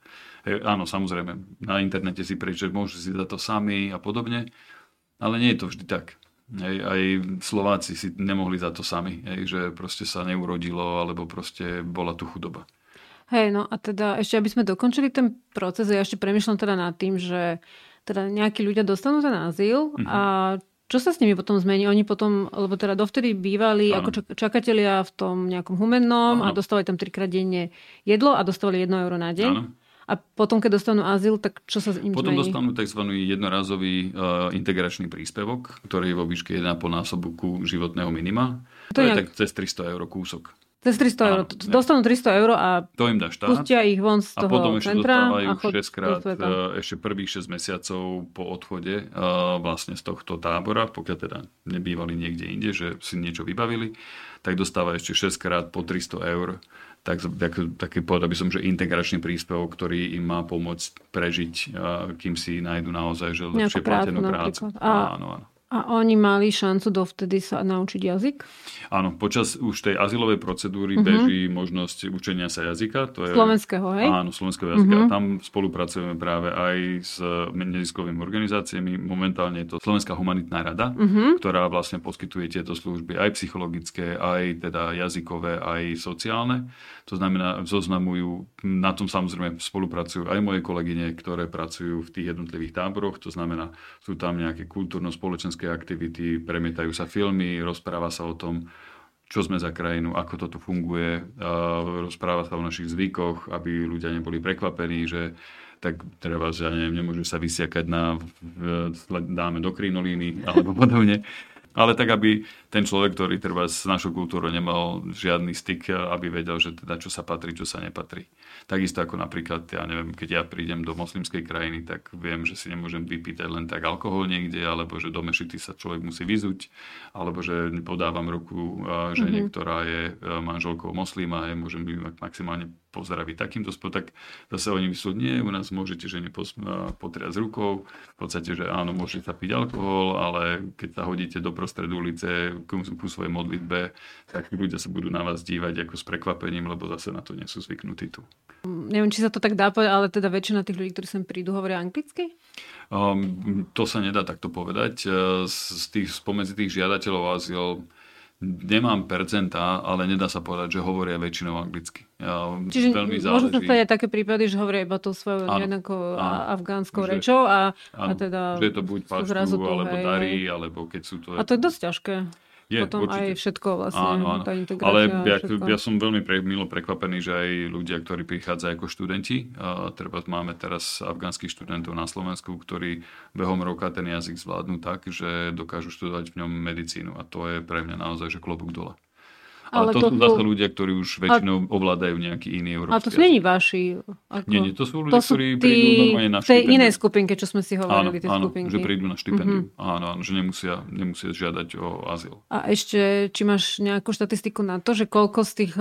E, áno, samozrejme, na internete si prečítať, môžu si za to sami a podobne, ale nie je to vždy tak. Hej, aj Slováci si nemohli za to sami, hej, že proste sa neurodilo, alebo proste bola tu chudoba. Hej, no a teda ešte, aby sme dokončili ten proces, ja ešte premyšľam teda nad tým, že teda nejakí ľudia dostanú ten azyl mm-hmm. a čo sa s nimi potom zmení? Oni potom, lebo teda dovtedy bývali ano. ako čakatelia v tom nejakom humennom ano. a dostávali tam trikrát denne jedlo a dostávali 1 euro na deň. Ano. A potom, keď dostanú azyl, tak čo sa im Potom zmení? dostanú tzv. jednorazový uh, integračný príspevok, ktorý je vo výške 1,5 násobku životného minima. To, to je nejak... tak cez 300 eur kúsok. Cez 300 eur. Dostanú 300 eur a to im dá štát. pustia ich von z toho A potom ešte centra dostávajú a chod 6 krát, e, ešte prvých 6 mesiacov po odchode uh, vlastne z tohto tábora, pokiaľ teda nebývali niekde inde, že si niečo vybavili, tak dostávajú ešte 6 krát po 300 eur tak, tak, taký povedal by som, že integračný príspevok, ktorý im má pomôcť prežiť, kým si nájdu naozaj že lepšie platenú prácu. A, áno, áno. A oni mali šancu dovtedy sa naučiť jazyk? Áno, počas už tej azylovej procedúry uh-huh. beží možnosť učenia sa jazyka. To je, slovenského, hej? Áno, slovenského jazyka. Uh-huh. A tam spolupracujeme práve aj s neziskovými organizáciami. Momentálne je to Slovenská humanitná rada, uh-huh. ktorá vlastne poskytuje tieto služby aj psychologické, aj teda jazykové, aj sociálne. To znamená, zoznamujú, na tom samozrejme spolupracujú aj moje kolegyne, ktoré pracujú v tých jednotlivých táboroch. To znamená, sú tam nejaké kultúrno-spoločenské spoločenské aktivity, premietajú sa filmy, rozpráva sa o tom, čo sme za krajinu, ako toto funguje, rozpráva sa o našich zvykoch, aby ľudia neboli prekvapení, že tak treba, že ja neviem, nemôže sa vysiakať na, dáme do krinolíny alebo podobne. Ale tak, aby ten človek, ktorý treba s našou kultúrou nemal žiadny styk, aby vedel, že teda čo sa patrí, čo sa nepatrí. Takisto ako napríklad, ja neviem, keď ja prídem do moslimskej krajiny, tak viem, že si nemôžem vypýtať len tak alkohol niekde, alebo že do mešity sa človek musí vyzuť, alebo že podávam ruku žene, mm-hmm. ktorá je manželkou moslima a môžem byť maximálne pozdraviť takýmto spôsobom, tak zase oni myslú, nie, u nás môžete žene potriať rukou, v podstate, že áno, môžete sa piť alkohol, ale keď sa hodíte do prostredu ulice ku svojej modlitbe, tak ľudia sa budú na vás dívať ako s prekvapením, lebo zase na to nie sú zvyknutí tu. Neviem, či sa to tak dá povedať, ale teda väčšina tých ľudí, ktorí sem prídu, hovoria anglicky? Um, to sa nedá takto povedať. Z, z tých, spomedzi tých žiadateľov azyl nemám percentá, ale nedá sa povedať, že hovoria väčšinou anglicky. Ja, Čiže veľmi môžu sa stať aj také prípady, že hovoria iba tou svojou nejakou afgánskou že, rečou a, áno, a teda... Že je to buď paštu, alebo hej, darí, alebo keď sú to... A to je dosť ťažké. Je, Potom určite. aj všetko vlastne, áno, áno. tá Ale ja, ja som veľmi pre, milo prekvapený, že aj ľudia, ktorí prichádzajú ako študenti, a treba máme teraz afgánskych študentov na Slovensku, ktorí behom roka ten jazyk zvládnu tak, že dokážu študovať v ňom medicínu. A to je pre mňa naozaj, že klobúk dole. Ale, ale to, to sú zase ľudia, ktorí už väčšinou a... ovládajú nejaký iný európsky Ale to sú není vaši. Ako... Nie, nie, to sú ľudia, to sú ktorí tí... prídu normálne na štipendium. tej inej skupinke, čo sme si hovorili, áno, tie áno, skupinky. že prídu na štipendium. Mm-hmm. Áno, áno, že nemusia, nemusia žiadať o azyl. A ešte, či máš nejakú štatistiku na to, že koľko z tých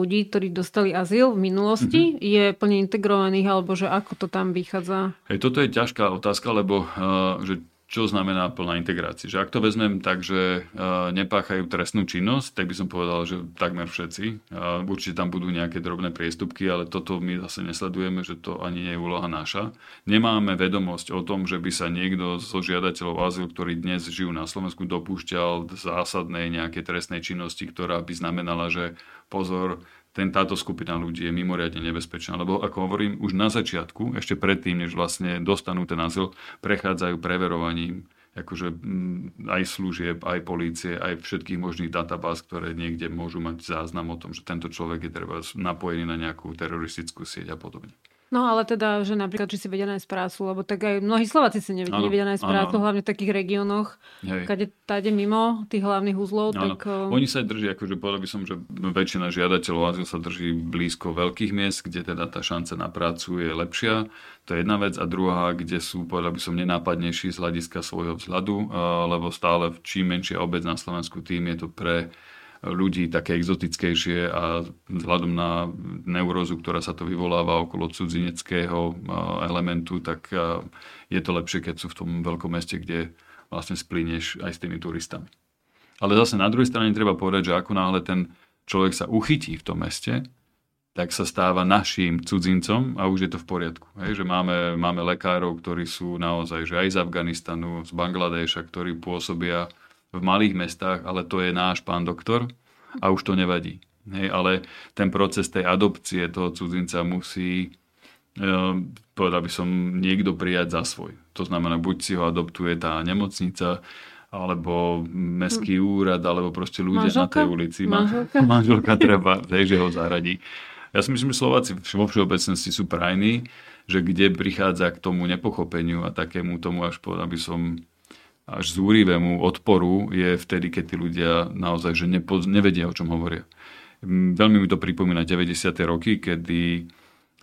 ľudí, ktorí dostali azyl v minulosti, mm-hmm. je plne integrovaných, alebo že ako to tam vychádza? Hej, toto je ťažká otázka, lebo uh, že čo znamená plná integrácia. Že ak to vezmem tak, že nepáchajú trestnú činnosť, tak by som povedal, že takmer všetci. Určite tam budú nejaké drobné priestupky, ale toto my zase nesledujeme, že to ani nie je úloha naša. Nemáme vedomosť o tom, že by sa niekto zo žiadateľov azyl, ktorí dnes žijú na Slovensku, dopúšťal zásadnej nejakej trestnej činnosti, ktorá by znamenala, že pozor, ten, táto skupina ľudí je mimoriadne nebezpečná, lebo ako hovorím, už na začiatku, ešte predtým, než vlastne dostanú ten azyl, prechádzajú preverovaním akože mm, aj služieb, aj polície, aj všetkých možných databáz, ktoré niekde môžu mať záznam o tom, že tento človek je treba napojený na nejakú teroristickú sieť a podobne. No ale teda, že napríklad, či si vedia nájsť prácu, lebo tak aj mnohí Slováci si nevedia, ano, nevedia nájsť ano, prácu, hlavne v takých regiónoch, kade táde mimo tých hlavných uzlov. Tak... Oni sa drží, akože povedal by som, že väčšina žiadateľov azyl sa drží blízko veľkých miest, kde teda tá šanca na prácu je lepšia. To je jedna vec. A druhá, kde sú, povedal by som, nenápadnejší z hľadiska svojho vzhľadu, lebo stále čím menšia obec na Slovensku, tým je to pre ľudí také exotickejšie a vzhľadom na neurózu, ktorá sa to vyvoláva okolo cudzineckého elementu, tak je to lepšie, keď sú v tom veľkom meste, kde vlastne splínieš aj s tými turistami. Ale zase na druhej strane treba povedať, že ako náhle ten človek sa uchytí v tom meste, tak sa stáva našim cudzincom a už je to v poriadku. Hej, že máme, máme lekárov, ktorí sú naozaj že aj z Afganistanu, z Bangladeša, ktorí pôsobia v malých mestách, ale to je náš pán doktor a už to nevadí. Hej, ale ten proces tej adopcie toho cudzinca musí povedal by som, niekto prijať za svoj. To znamená, buď si ho adoptuje tá nemocnica, alebo mestský hm. úrad, alebo proste ľudia Manželka? na tej ulici. Manželka? Manželka treba, že ho zaradí. Ja si myslím, že Slováci vo všeobecnosti sú prajní, že kde prichádza k tomu nepochopeniu a takému tomu až povedal by som až zúrivému odporu je vtedy, keď tí ľudia naozaj že nepo, nevedia, o čom hovoria. Veľmi mi to pripomína 90. roky, kedy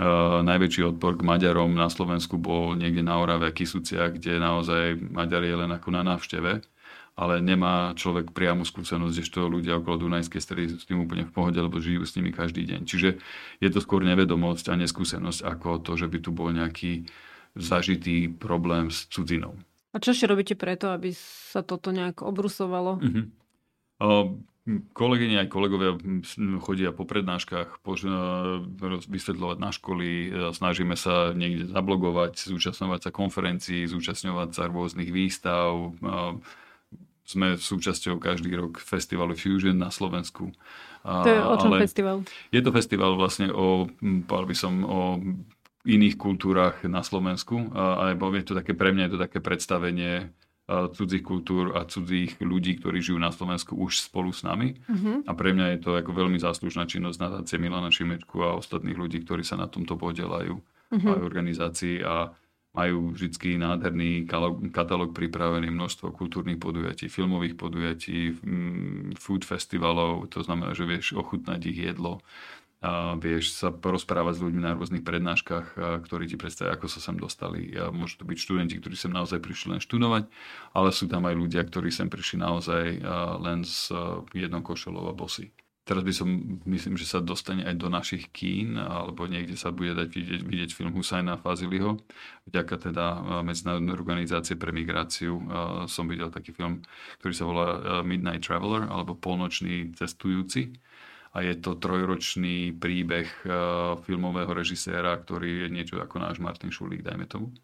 Uh, najväčší odpor k Maďarom na Slovensku bol niekde na Orave, Kisucia, kde naozaj Maďar je len ako na návšteve ale nemá človek priamu skúsenosť, že to ľudia okolo Dunajskej stredy sú s tým úplne v pohode, lebo žijú s nimi každý deň. Čiže je to skôr nevedomosť a neskúsenosť ako to, že by tu bol nejaký zažitý problém s cudzinou. A čo ešte robíte preto, aby sa toto nejak obrusovalo? Uh-huh. O, kolegyne aj kolegovia chodia po prednáškach, po, vysvetľovať na školy, snažíme sa niekde zablogovať, zúčastňovať sa konferencií, zúčastňovať sa rôznych výstav, sme súčasťou každý rok festivalu Fusion na Slovensku. To je o čom Ale festival? Je to festival vlastne o, by som, o iných kultúrach na Slovensku. Alebo je to také, pre mňa je to také predstavenie cudzích kultúr a cudzích ľudí, ktorí žijú na Slovensku už spolu s nami. Uh-huh. A pre mňa je to ako veľmi záslužná činnosť nadácie Milana Šimečku a ostatných ľudí, ktorí sa na tomto podielajú uh-huh. aj organizácií. A majú vždy nádherný katalóg pripravený, množstvo kultúrnych podujatí, filmových podujatí, food festivalov, to znamená, že vieš ochutnať ich jedlo, vieš sa porozprávať s ľuďmi na rôznych prednáškach, ktorí ti predstavia, ako sa sem dostali. Môžu to byť študenti, ktorí sem naozaj prišli len študovať, ale sú tam aj ľudia, ktorí sem prišli naozaj len s jednou košelou a bosy. Teraz by som, myslím, že sa dostane aj do našich kín, alebo niekde sa bude dať vidieť, vidieť film Husajna Faziliho. Vďaka teda Medzinárodnej organizácie pre migráciu som videl taký film, ktorý sa volá Midnight Traveler, alebo Polnočný cestujúci. A je to trojročný príbeh filmového režiséra, ktorý je niečo ako náš Martin Šulík, dajme tomu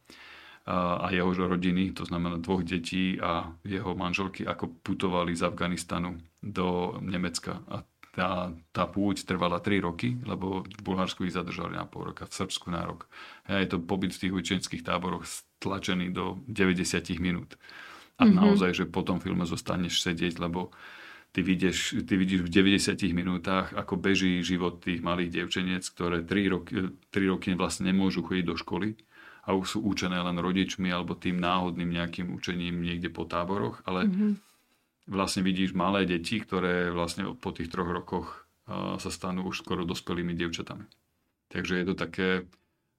a jeho rodiny, to znamená dvoch detí a jeho manželky, ako putovali z Afganistanu do Nemecka. A tá, tá púť trvala 3 roky, lebo v Bulharsku ich zadržali na pol roka, v Srbsku na rok. A je to pobyt v tých učenských táboroch stlačený do 90 minút. A mm-hmm. naozaj, že po tom filme zostaneš sedieť, lebo ty vidíš, ty vidíš v 90 minútach, ako beží život tých malých devčeniec, ktoré 3 roky, 3 roky vlastne nemôžu chodiť do školy a už sú učené len rodičmi alebo tým náhodným nejakým učením niekde po táboroch, ale mm-hmm vlastne vidíš malé deti, ktoré vlastne po tých troch rokoch sa stanú už skoro dospelými dievčatami. Takže je to také,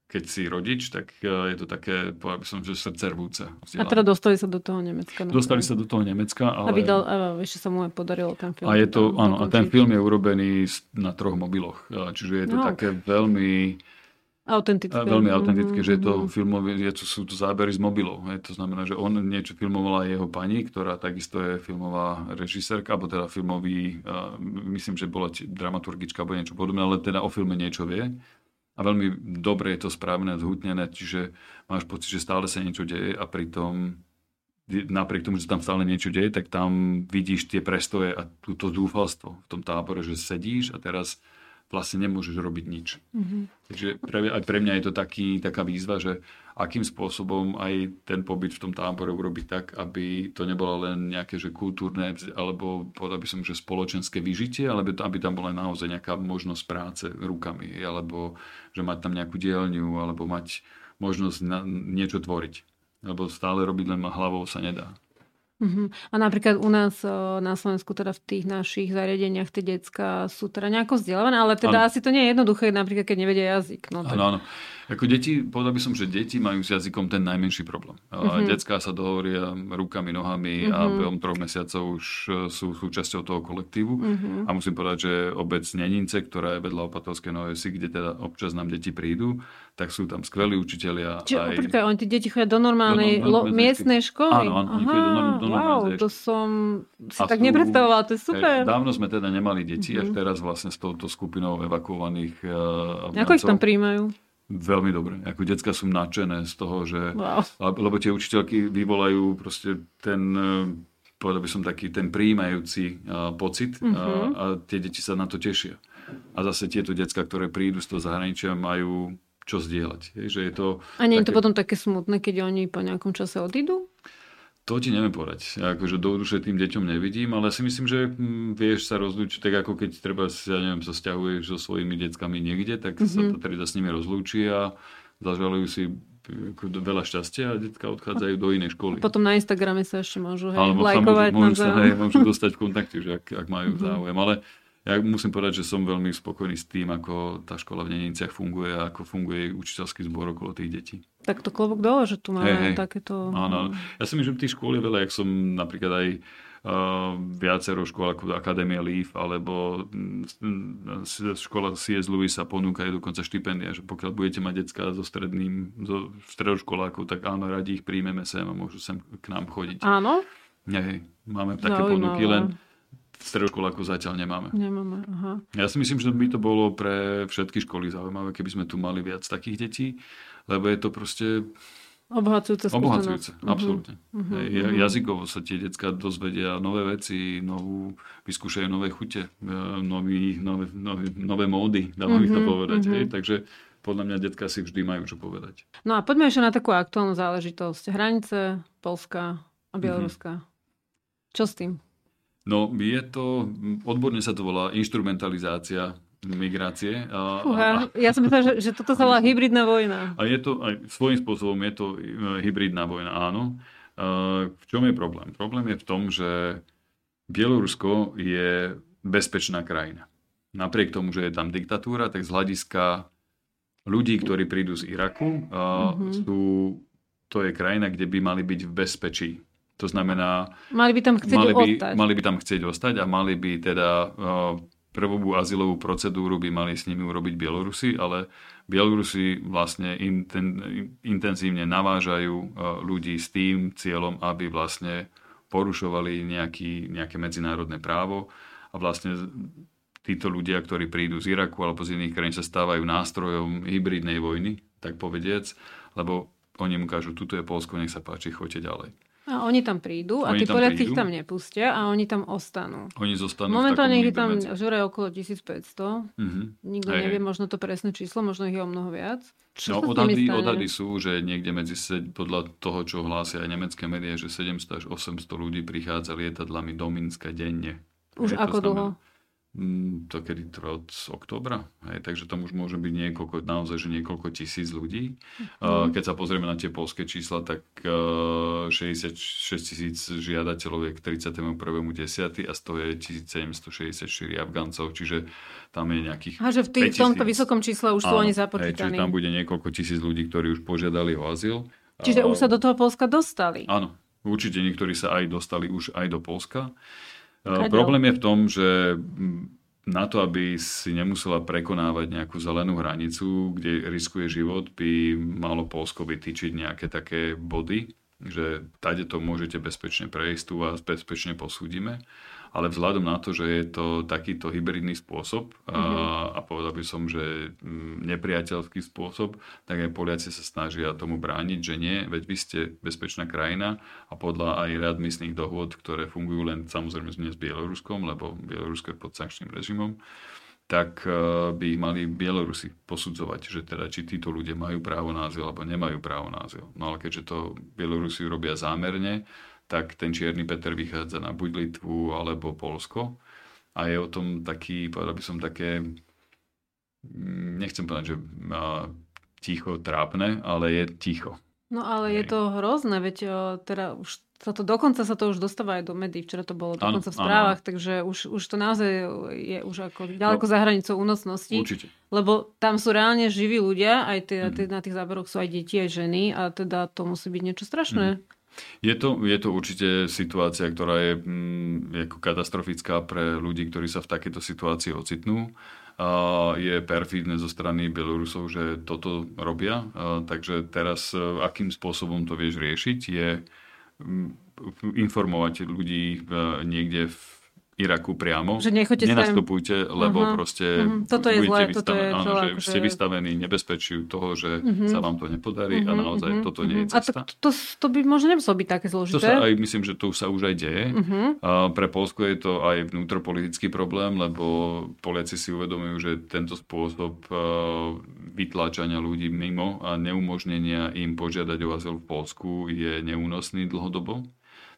keď si rodič, tak je to také, povedal by som, že srdce rvúce. A teda dostali sa do toho Nemecka. Dostali sa do toho Nemecka, ale... A vydal, ešte sa mu aj podarilo ten film. A je to, áno, a ten film je urobený na troch mobiloch. Čiže je to no, také okay. veľmi Autentické. Veľmi autentické, že je to mm-hmm. filmové, je to, sú to zábery z mobilov. Je, to znamená, že on niečo filmovala jeho pani, ktorá takisto je filmová režisérka, alebo teda filmový, uh, myslím, že bola dramaturgička alebo niečo podobné, ale teda o filme niečo vie. A veľmi dobre je to správne, zhutnené, čiže máš pocit, že stále sa niečo deje a pritom napriek tomu, že tam stále niečo deje, tak tam vidíš tie prestoje a túto zúfalstvo v tom tábore, že sedíš a teraz vlastne nemôžeš robiť nič. Mm-hmm. Takže pre, aj pre mňa je to taký, taká výzva, že akým spôsobom aj ten pobyt v tom tábore urobiť tak, aby to nebolo len nejaké že kultúrne, alebo povedal by som, že spoločenské vyžitie, ale aby tam bola naozaj nejaká možnosť práce rukami, alebo že mať tam nejakú dielňu, alebo mať možnosť na, niečo tvoriť. Lebo stále robiť len hlavou sa nedá. Uh-huh. A napríklad u nás na Slovensku, teda v tých našich zariadeniach, tie decka sú teda nejako vzdelávané, ale teda ano. asi to nie je jednoduché, napríklad keď nevedia jazyk. No, tak... Ako deti, povedal by som, že deti majú s jazykom ten najmenší problém. Uh-huh. Detská sa dohovoria rukami, nohami uh-huh. a behom troch mesiacov už e, sú súčasťou toho kolektívu. Uh-huh. A musím povedať, že obec Nenince, ktorá je vedľa Opatovskej Novej kde teda občas nám deti prídu, tak sú tam skvelí učitelia. Čiže aj... Oprika, oni tí deti chodia do normálnej do, no, lo, miestnej školy? Áno, áno, Aha, do, do, do wow, to som si a tak sú, nepredstavovala, to je super. Dávno sme teda nemali deti, uh-huh. až teraz vlastne s touto skupinou evakuovaných uh, Ako ich tam príjmajú? Veľmi dobre. Ako decka sú nadšené z toho, že... Wow. Lebo tie učiteľky vyvolajú proste ten povedal by som taký ten prijímajúci uh, pocit uh-huh. a, a tie deti sa na to tešia. A zase tieto decka, ktoré prídu z toho zahraničia, majú čo zdieľať. Je, že je to a nie je také... to potom také smutné, keď oni po nejakom čase odídu? To ti neviem povedať. Ja akože do duše tým deťom nevidím, ale si myslím, že hm, vieš sa rozlúčiť, tak ako keď treba, ja neviem, sa stiahuješ so svojimi deckami niekde, tak mm-hmm. sa to teda s nimi rozlúči a zažalujú si veľa šťastia a detka odchádzajú do inej školy. A potom na Instagrame sa ešte môžu hej, Alebo lajkovať. Môžu, môžu, sa, hej, môžu dostať v kontakte, že ak, ak majú mm-hmm. záujem. Ale ja musím povedať, že som veľmi spokojný s tým, ako tá škola v Neniciach funguje a ako funguje učiteľský zbor okolo tých detí. Tak to klobok dole, že tu máme hey, hey. takéto... Áno, ja si myslím, že tých škôl je veľa, jak som napríklad aj uh, viacero škôl ako Akadémia Leaf alebo mm, škola C.S. Lewis sa ponúka aj dokonca štipendia, že pokiaľ budete mať decka so stredným, so stredoškolákov, tak áno, radi ich príjmeme sem a môžu sem k nám chodiť. Áno? Hej, máme také Zaujímavé. ponuky, len stredoškolákov zatiaľ nemáme. Nemáme, aha. Ja si myslím, že by to bolo pre všetky školy zaujímavé, keby sme tu mali viac takých detí, lebo je to proste... Obohacujúce Obohacujúce, uh-huh. absolútne. Uh-huh. Uh-huh. Jazykovo sa tie decka dozvedia nové veci, novú, vyskúšajú nové chute, e, nový, nové, nové, nové módy, dá uh-huh. to povedať. Uh-huh. Hej? Takže podľa mňa detka si vždy majú čo povedať. No a poďme ešte na takú aktuálnu záležitosť. Hranice Polska a Bieloruska. Uh-huh. Čo s tým? No, je to, odborne sa to volá instrumentalizácia migrácie. A, Fúha, a, ja som myslel, že, že toto sa volá hybridná vojna. A je to, aj svojím spôsobom je to e, hybridná vojna, áno. A, v čom je problém? Problém je v tom, že Bielorusko je bezpečná krajina. Napriek tomu, že je tam diktatúra, tak z hľadiska ľudí, ktorí prídu z Iraku, mm-hmm. sú, to je krajina, kde by mali byť v bezpečí. To znamená... Mali by tam chcieť mali by, ostať. Mali by tam chcieť ostať a mali by teda uh, prvú azylovú procedúru by mali s nimi urobiť Bielorusi, ale Bielorusi vlastne inten, intenzívne navážajú uh, ľudí s tým cieľom, aby vlastne porušovali nejaký, nejaké medzinárodné právo a vlastne títo ľudia, ktorí prídu z Iraku alebo z iných krajín, sa stávajú nástrojom hybridnej vojny, tak povediac, lebo oni mu kážu, tuto je Polsko, nech sa páči, choďte ďalej. A oni tam prídu a tí Poliaci ich tam nepustia a oni tam ostanú. Oni zostanú Momentálne ich tam žure okolo 1500. Mm-hmm. Nikto hej, nevie možno to presné číslo, možno ich je o mnoho viac. Čo no, odhady, odhady sú, že niekde medzi, podľa toho, čo hlásia aj nemecké médiá, že 700 až 800 ľudí prichádza lietadlami do Minska denne. Už ako dlho? To kedy trvá od oktobra, hej, takže tam už môže byť niekoľko, naozaj, že niekoľko tisíc ľudí. Mm. Keď sa pozrieme na tie polské čísla, tak 66 tisíc žiadateľov je k 31.10. a z toho je 1764 Afgáncov, čiže tam je nejakých A že v tý, tomto vysokom čísle už sú oni započítaní. Čiže tam bude niekoľko tisíc ľudí, ktorí už požiadali o azyl. Čiže už sa do toho Polska dostali. Áno, určite niektorí sa aj dostali už aj do Polska. Kaďo? Problém je v tom, že na to, aby si nemusela prekonávať nejakú zelenú hranicu, kde riskuje život, by malo Polsko vytýčiť nejaké také body, že tade to môžete bezpečne prejsť, tu vás bezpečne posúdime ale vzhľadom na to, že je to takýto hybridný spôsob mm-hmm. a, mhm. a povedal by som, že mm, nepriateľský spôsob, tak aj Poliaci sa snažia tomu brániť, že nie, veď vy ste bezpečná krajina a podľa aj readmisných dohôd, ktoré fungujú len samozrejme s Bieloruskom, lebo Bielorusko je pod sankčným režimom, tak e, by ich mali Bielorusi posudzovať, že teda či títo ľudia majú právo na azyl alebo nemajú právo na azyl. No ale keďže to Bielorusi robia zámerne, tak ten Čierny Peter vychádza na buď Litvu alebo Polsko. A je o tom taký, povedal by som také, mm, nechcem povedať, že ticho, trápne, ale je ticho. No ale Hej. je to hrozné, veď teda už sa to dokonca sa to už dostáva aj do médií, včera to bolo dokonca ano, v správach, ano. takže už, už to naozaj je už ako ďaleko no, za hranicou únosnosti. Určite. Lebo tam sú reálne živí ľudia, aj tie, mm-hmm. na tých záberoch sú aj deti, aj ženy a teda to musí byť niečo strašné. Mm. Je to, je to určite situácia, ktorá je mm, ako katastrofická pre ľudí, ktorí sa v takejto situácii ocitnú. A je perfidné zo strany Bielorusov, že toto robia. A takže teraz, e, akým spôsobom to vieš riešiť, je mm, informovať ľudí niekde v Iraku priamo. Že nechoďte Nenastupujte, sem. lebo uh-huh. proste uh-huh. Toto je zlé, toto je áno, že akože... ste vystavení nebezpečiu toho, že uh-huh. sa vám to nepodarí uh-huh. a naozaj uh-huh. toto nie je cesta. A to, to, to by možno nemuselo byť také zložité. To sa aj, myslím, že to sa už aj deje. Uh-huh. A pre Polsko je to aj vnútropolitický problém, lebo Poliaci si uvedomujú, že tento spôsob vytláčania ľudí mimo a neumožnenia im požiadať o azyl v Polsku je neúnosný dlhodobo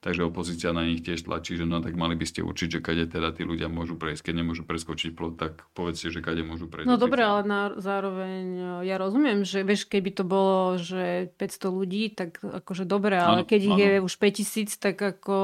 takže opozícia na nich tiež tlačí, že no tak mali by ste určiť, že kade teda tí ľudia môžu prejsť. Keď nemôžu preskočiť plot, tak povedzte, že kade môžu prejsť. No dobre, ale na, zároveň e, ja rozumiem, že vieš, keby to bolo, že 500 ľudí, tak akože dobre, ale ano, keď ich ano. je už 5000, tak ako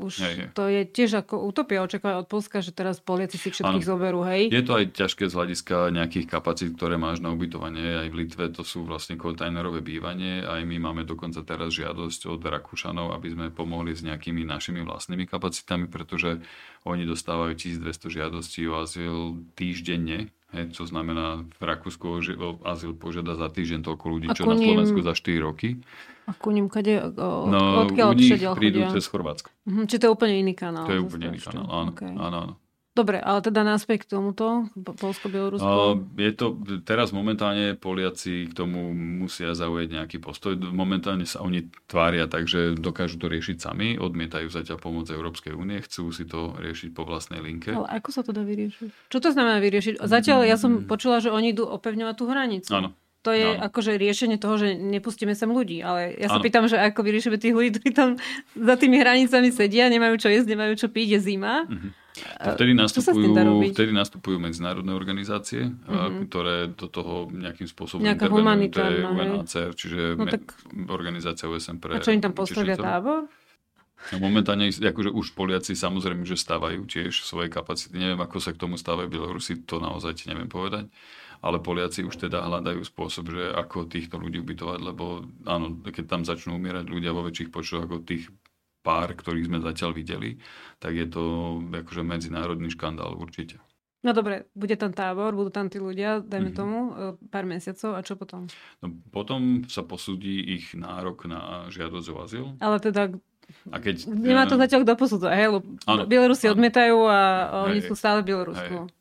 už hej, hej. to je tiež ako utopia očakávať od Polska, že teraz Poliaci si všetkých ano. zoberú, hej? Je to aj ťažké z hľadiska nejakých kapacít, ktoré máš na ubytovanie. Aj v Litve to sú vlastne kontajnerové bývanie. Aj my máme dokonca teraz žiadosť od Rakúšanov, aby sme pomohli s nejakými našimi vlastnými kapacitami, pretože oni dostávajú 1200 žiadostí o azyl týždenne, Hej, čo znamená, v Rakúsku azyl požiada za týždeň toľko ľudí, čo na Slovensku za 4 roky. A ku ním kade, no, odkiaľ u nich prídu chodia? cez Chorvátsko. Mhm, čiže to je úplne iný kanál. To je úplne iný kanál, áno, okay. áno, áno. Dobre, ale teda náspäť k tomuto, Polsko-Bielorusko? Je to, teraz momentálne Poliaci k tomu musia zaujať nejaký postoj. Momentálne sa oni tvária tak, že dokážu to riešiť sami, odmietajú zatiaľ pomoc Európskej únie, chcú si to riešiť po vlastnej linke. Ale ako sa to dá vyriešiť? Čo to znamená vyriešiť? Zatiaľ ja som mm. počula, že oni idú opevňovať tú hranicu. Áno. To je no. akože riešenie toho, že nepustíme sem ľudí. Ale ja sa ano. pýtam, že ako vyriešime tých ľudí, ktorí tam za tými hranicami sedia, nemajú čo jesť, nemajú čo piť, je zima. Mm-hmm. Vtedy nastupujú, vtedy nastupujú medzinárodné organizácie, mm-hmm. ktoré do toho nejakým spôsobom Nejaká je UNHCR, čiže no, tak... organizácia OSN pre... A čo im tam postavia tábor? No momentálne akože už Poliaci samozrejme, že stávajú tiež svoje kapacity. Neviem, ako sa k tomu stávajú Bielorusi, to naozaj ti neviem povedať. Ale Poliaci už teda hľadajú spôsob, že ako týchto ľudí ubytovať, lebo áno, keď tam začnú umierať ľudia vo väčších počtoch ako tých pár, ktorých sme zatiaľ videli, tak je to akože medzinárodný škandál určite. No dobre, bude tam tábor, budú tam tí ľudia, dajme mm-hmm. tomu, e, pár mesiacov a čo potom? No, potom sa posúdi ich nárok na žiadosť o azyl. Ale teda a keď, Nemá to zatiaľ kto posudzuje, hej? Bielorusi áno. odmietajú a oni sú stále v Bielorusku. Hej.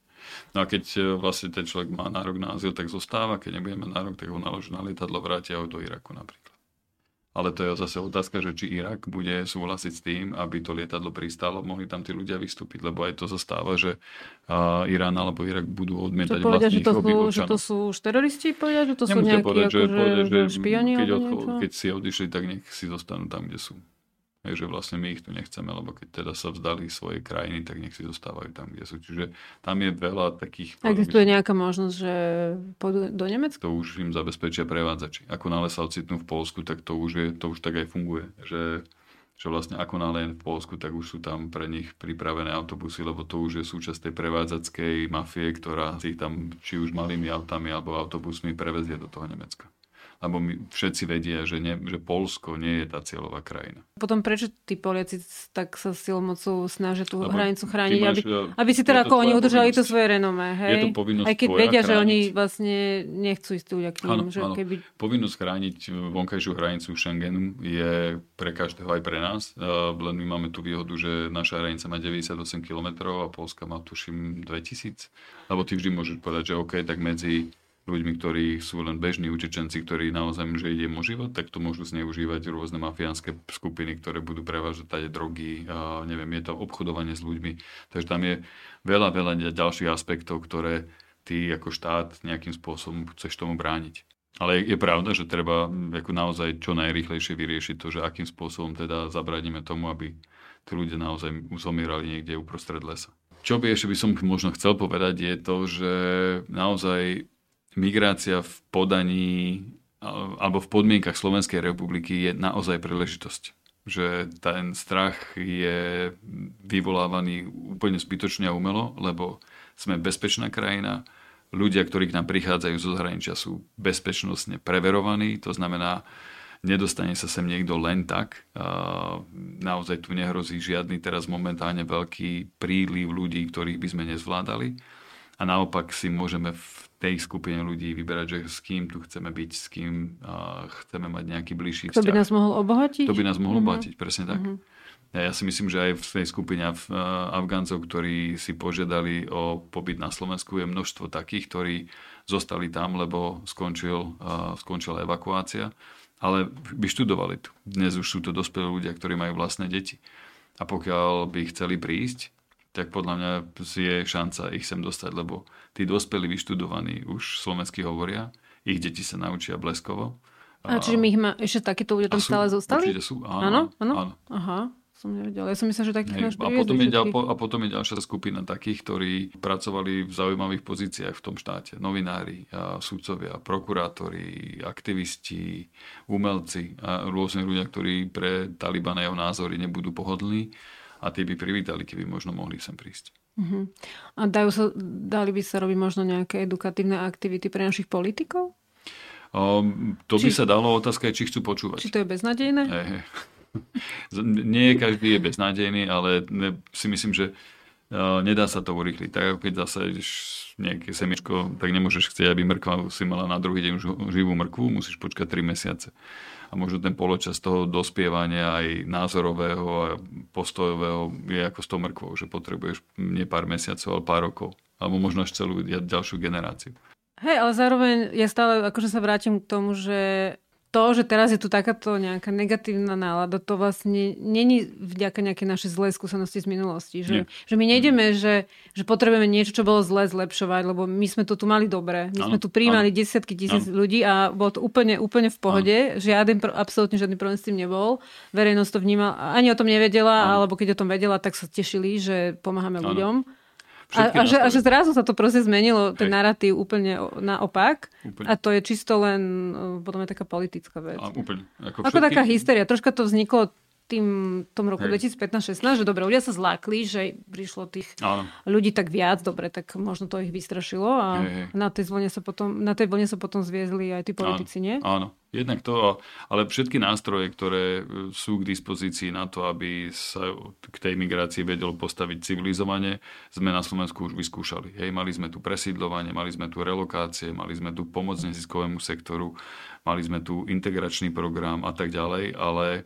No a keď e, vlastne ten človek má nárok na azyl, tak zostáva. Keď nebude mať nárok, tak ho naloží na lietadlo, vrátia ho do Iraku napríklad ale to je zase otázka, že či Irak bude súhlasiť s tým, aby to lietadlo pristálo, mohli tam tí ľudia vystúpiť, lebo aj to zastáva, že uh, Irán alebo Irak budú odmietať čo povedia, že to, sú, že to sú už teroristi, povedia, že to sú nejakí povedať, že, akože, povedať, že špioni keď, odcho- keď si odišli, tak nech si zostanú tam, kde sú. Hej, že vlastne my ich tu nechceme, lebo keď teda sa vzdali svojej krajiny, tak nech si zostávajú tam, kde sú. Čiže tam je veľa takých... Existuje nejaká možnosť, že pôjdu do Nemecka? To už im zabezpečia prevádzači. Ako nále sa ocitnú v Polsku, tak to už, je, to už tak aj funguje. Že že vlastne ako nále v Polsku, tak už sú tam pre nich pripravené autobusy, lebo to už je súčasť tej prevádzackej mafie, ktorá si ich tam či už malými autami alebo autobusmi prevezie do toho Nemecka lebo my všetci vedia, že, ne, že Polsko nie je tá cieľová krajina. Potom prečo tí Poliaci tak sa silmocou snažia tú lebo hranicu chrániť, máš, aby, aby si teda ako oni udržali to svoje renomé, hej? Je to povinnosť Aj keď vedia, chrániť. že oni vlastne nechcú ísť ľudia k ním. že Keby... Povinnosť chrániť vonkajšiu hranicu Schengenu je pre každého aj pre nás. Len my máme tú výhodu, že naša hranica má 98 km a Polska má tuším 2000. Lebo ty vždy môžeš povedať, že OK, tak medzi ľuďmi, ktorí sú len bežní utečenci, ktorí naozaj že ide o život, tak to môžu zneužívať rôzne mafiánske skupiny, ktoré budú prevážať tady drogy, a neviem, je to obchodovanie s ľuďmi. Takže tam je veľa, veľa ďalších aspektov, ktoré ty ako štát nejakým spôsobom chceš tomu brániť. Ale je, je pravda, že treba ako naozaj čo najrychlejšie vyriešiť to, že akým spôsobom teda zabraníme tomu, aby tí ľudia naozaj zomierali niekde uprostred lesa. Čo by ešte by som možno chcel povedať je to, že naozaj migrácia v podaní alebo v podmienkach Slovenskej republiky je naozaj príležitosť. Že ten strach je vyvolávaný úplne zbytočne a umelo, lebo sme bezpečná krajina, ľudia, ktorí k nám prichádzajú zo zahraničia sú bezpečnostne preverovaní, to znamená, nedostane sa sem niekto len tak. Naozaj tu nehrozí žiadny teraz momentálne veľký príliv ľudí, ktorých by sme nezvládali. A naopak si môžeme v tej skupine ľudí vyberať, že s kým tu chceme byť, s kým uh, chceme mať nejaký bližší vzťah. To by nás mohol obohatiť? To by nás mohol obohatiť, presne tak. Uh-huh. Ja si myslím, že aj v tej skupine Af- Afgáncov, ktorí si požiadali o pobyt na Slovensku, je množstvo takých, ktorí zostali tam, lebo skončil, skončila evakuácia, ale vyštudovali tu. Dnes už sú to dospelí ľudia, ktorí majú vlastné deti. A pokiaľ by chceli prísť, tak podľa mňa je šanca ich sem dostať, lebo tí dospelí vyštudovaní už slovensky hovoria, ich deti sa naučia bleskovo. A, a čiže my ich má, ešte takéto ľudia tam sú, stále zostali? Určite sú, áno. Áno? áno? áno. Aha som nevedela. Ja som myslela, že takých máš a potom, je ďal, a potom je ďalšia skupina takých, ktorí pracovali v zaujímavých pozíciách v tom štáte. Novinári, a sudcovia, prokurátori, aktivisti, umelci a rôzne ľudia, ktorí pre Taliban a jeho názory nebudú pohodlní a tí by privítali, keby možno mohli sem prísť. Uh-huh. A dajú sa, dali by sa robiť možno nejaké edukatívne aktivity pre našich politikov? O, to či, by sa dalo, otázka je, či chcú počúvať. Či to je beznadejné? Hey, hey. Nie každý je beznádejný, ale si myslím, že nedá sa to urýchliť. Tak ako keď zase nejaké semičko, tak nemôžeš chcieť, aby mrkva si mala na druhý deň už živú mrkvu, musíš počkať 3 mesiace. A možno ten poločas toho dospievania aj názorového a postojového je ako s tou mrkvou, že potrebuješ nie pár mesiacov, ale pár rokov. Alebo možno až celú ďalšiu generáciu. Hej, ale zároveň ja stále akože sa vrátim k tomu, že to, že teraz je tu takáto nejaká negatívna nálada, to vlastne není vďaka nejakej našej zlej skúsenosti z minulosti. Že, že my nejdeme, že, že potrebujeme niečo, čo bolo zlé, zlepšovať, lebo my sme to tu mali dobre. My ano, sme tu prijímali ano. desiatky tisíc ano. ľudí a bolo to úplne, úplne v pohode. Ano. Žiaden, absolútne žiadny problém s tým nebol. Verejnosť to vnímala, ani o tom nevedela, ano. alebo keď o tom vedela, tak sa tešili, že pomáhame ano. ľuďom. A, a, že, a že zrazu sa to proste zmenilo, ten narratív úplne naopak. Úplne. A to je čisto len, potom je taká politická vec. A úplne. Ako, všetky... taká hysteria. Troška to vzniklo tým, tom roku 2015-16, že dobre, ľudia sa zlákli, že prišlo tých Áno. ľudí tak viac, dobre, tak možno to ich vystrašilo a hej, hej. na tej vlne sa potom, na tej vlne sa potom zviezli aj tí politici, áno, nie? Áno, jednak to, ale všetky nástroje, ktoré e, sú k dispozícii na to, aby sa k tej migrácii vedelo postaviť civilizovanie, sme na Slovensku už vyskúšali. Hej, mali sme tu presídlovanie, mali sme tu relokácie, mali sme tu pomoc neziskovému sektoru, mali sme tu integračný program a tak ďalej, ale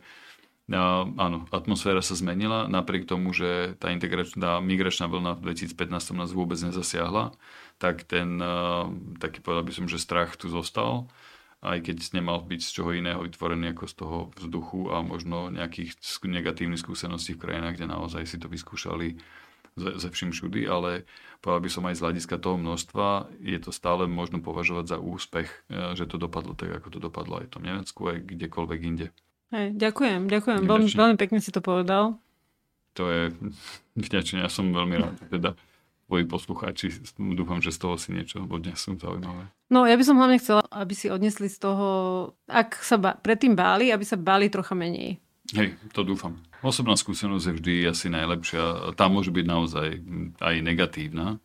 a, áno, atmosféra sa zmenila, napriek tomu, že tá integračná migračná vlna v 2015 nás vôbec nezasiahla, tak ten, taký povedal by som, že strach tu zostal, aj keď nemal byť z čoho iného vytvorený ako z toho vzduchu a možno nejakých negatívnych skúseností v krajinách, kde naozaj si to vyskúšali ze všim všudy, ale povedal by som aj z hľadiska toho množstva, je to stále možno považovať za úspech, e, že to dopadlo tak, ako to dopadlo aj v tom Nemecku, aj kdekoľvek inde. Hej, ďakujem, ďakujem. Veľmi, veľmi pekne si to povedal. To je vďačne. Ja som veľmi rád, teda tvoji poslucháči, dúfam, že z toho si niečo odnesú zaujímavé. No, ja by som hlavne chcela, aby si odnesli z toho, ak sa ba- predtým báli, aby sa báli trocha menej. Hej, to dúfam. Osobná skúsenosť je vždy asi najlepšia. Tá môže byť naozaj aj negatívna.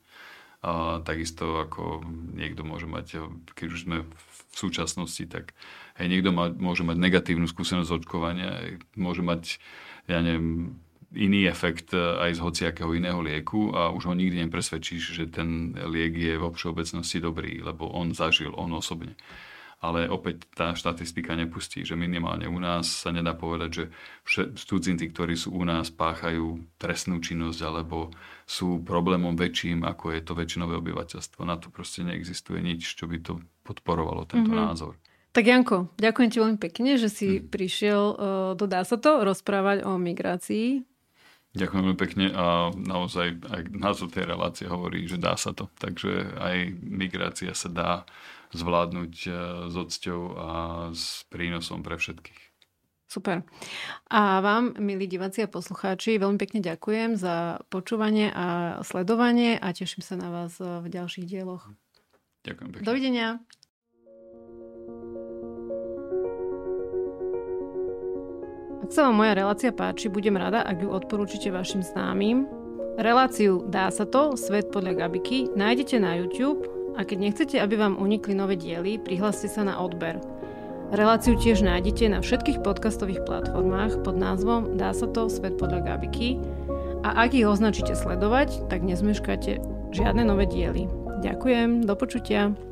A takisto ako niekto môže mať, keď už sme v súčasnosti, tak Hej, niekto má, môže mať negatívnu skúsenosť očkovania, môže mať, ja neviem, iný efekt e, aj z hociakého iného lieku a už ho nikdy nepresvedčíš, že ten liek je vo všeobecnosti dobrý, lebo on zažil, on osobne. Ale opäť tá štatistika nepustí, že minimálne u nás sa nedá povedať, že cudzinci, ktorí sú u nás, páchajú trestnú činnosť alebo sú problémom väčším, ako je to väčšinové obyvateľstvo. Na to proste neexistuje nič, čo by to podporovalo tento mm-hmm. názor. Tak Janko, ďakujem ti veľmi pekne, že si hmm. prišiel uh, do Dá sa to rozprávať o migrácii. Ďakujem veľmi pekne a naozaj aj názov tej relácie hovorí, že dá sa to. Takže aj migrácia sa dá zvládnuť uh, s odsťou a s prínosom pre všetkých. Super. A vám, milí diváci a poslucháči, veľmi pekne ďakujem za počúvanie a sledovanie a teším sa na vás v ďalších dieloch. Ďakujem pekne. Dovidenia. Ak sa vám moja relácia páči, budem rada, ak ju odporúčite vašim známym. Reláciu Dá sa to, Svet podľa Gabiky, nájdete na YouTube a keď nechcete, aby vám unikli nové diely, prihláste sa na odber. Reláciu tiež nájdete na všetkých podcastových platformách pod názvom Dá sa to, Svet podľa Gabiky a ak ich označíte sledovať, tak nezmeškáte žiadne nové diely. Ďakujem, do počutia.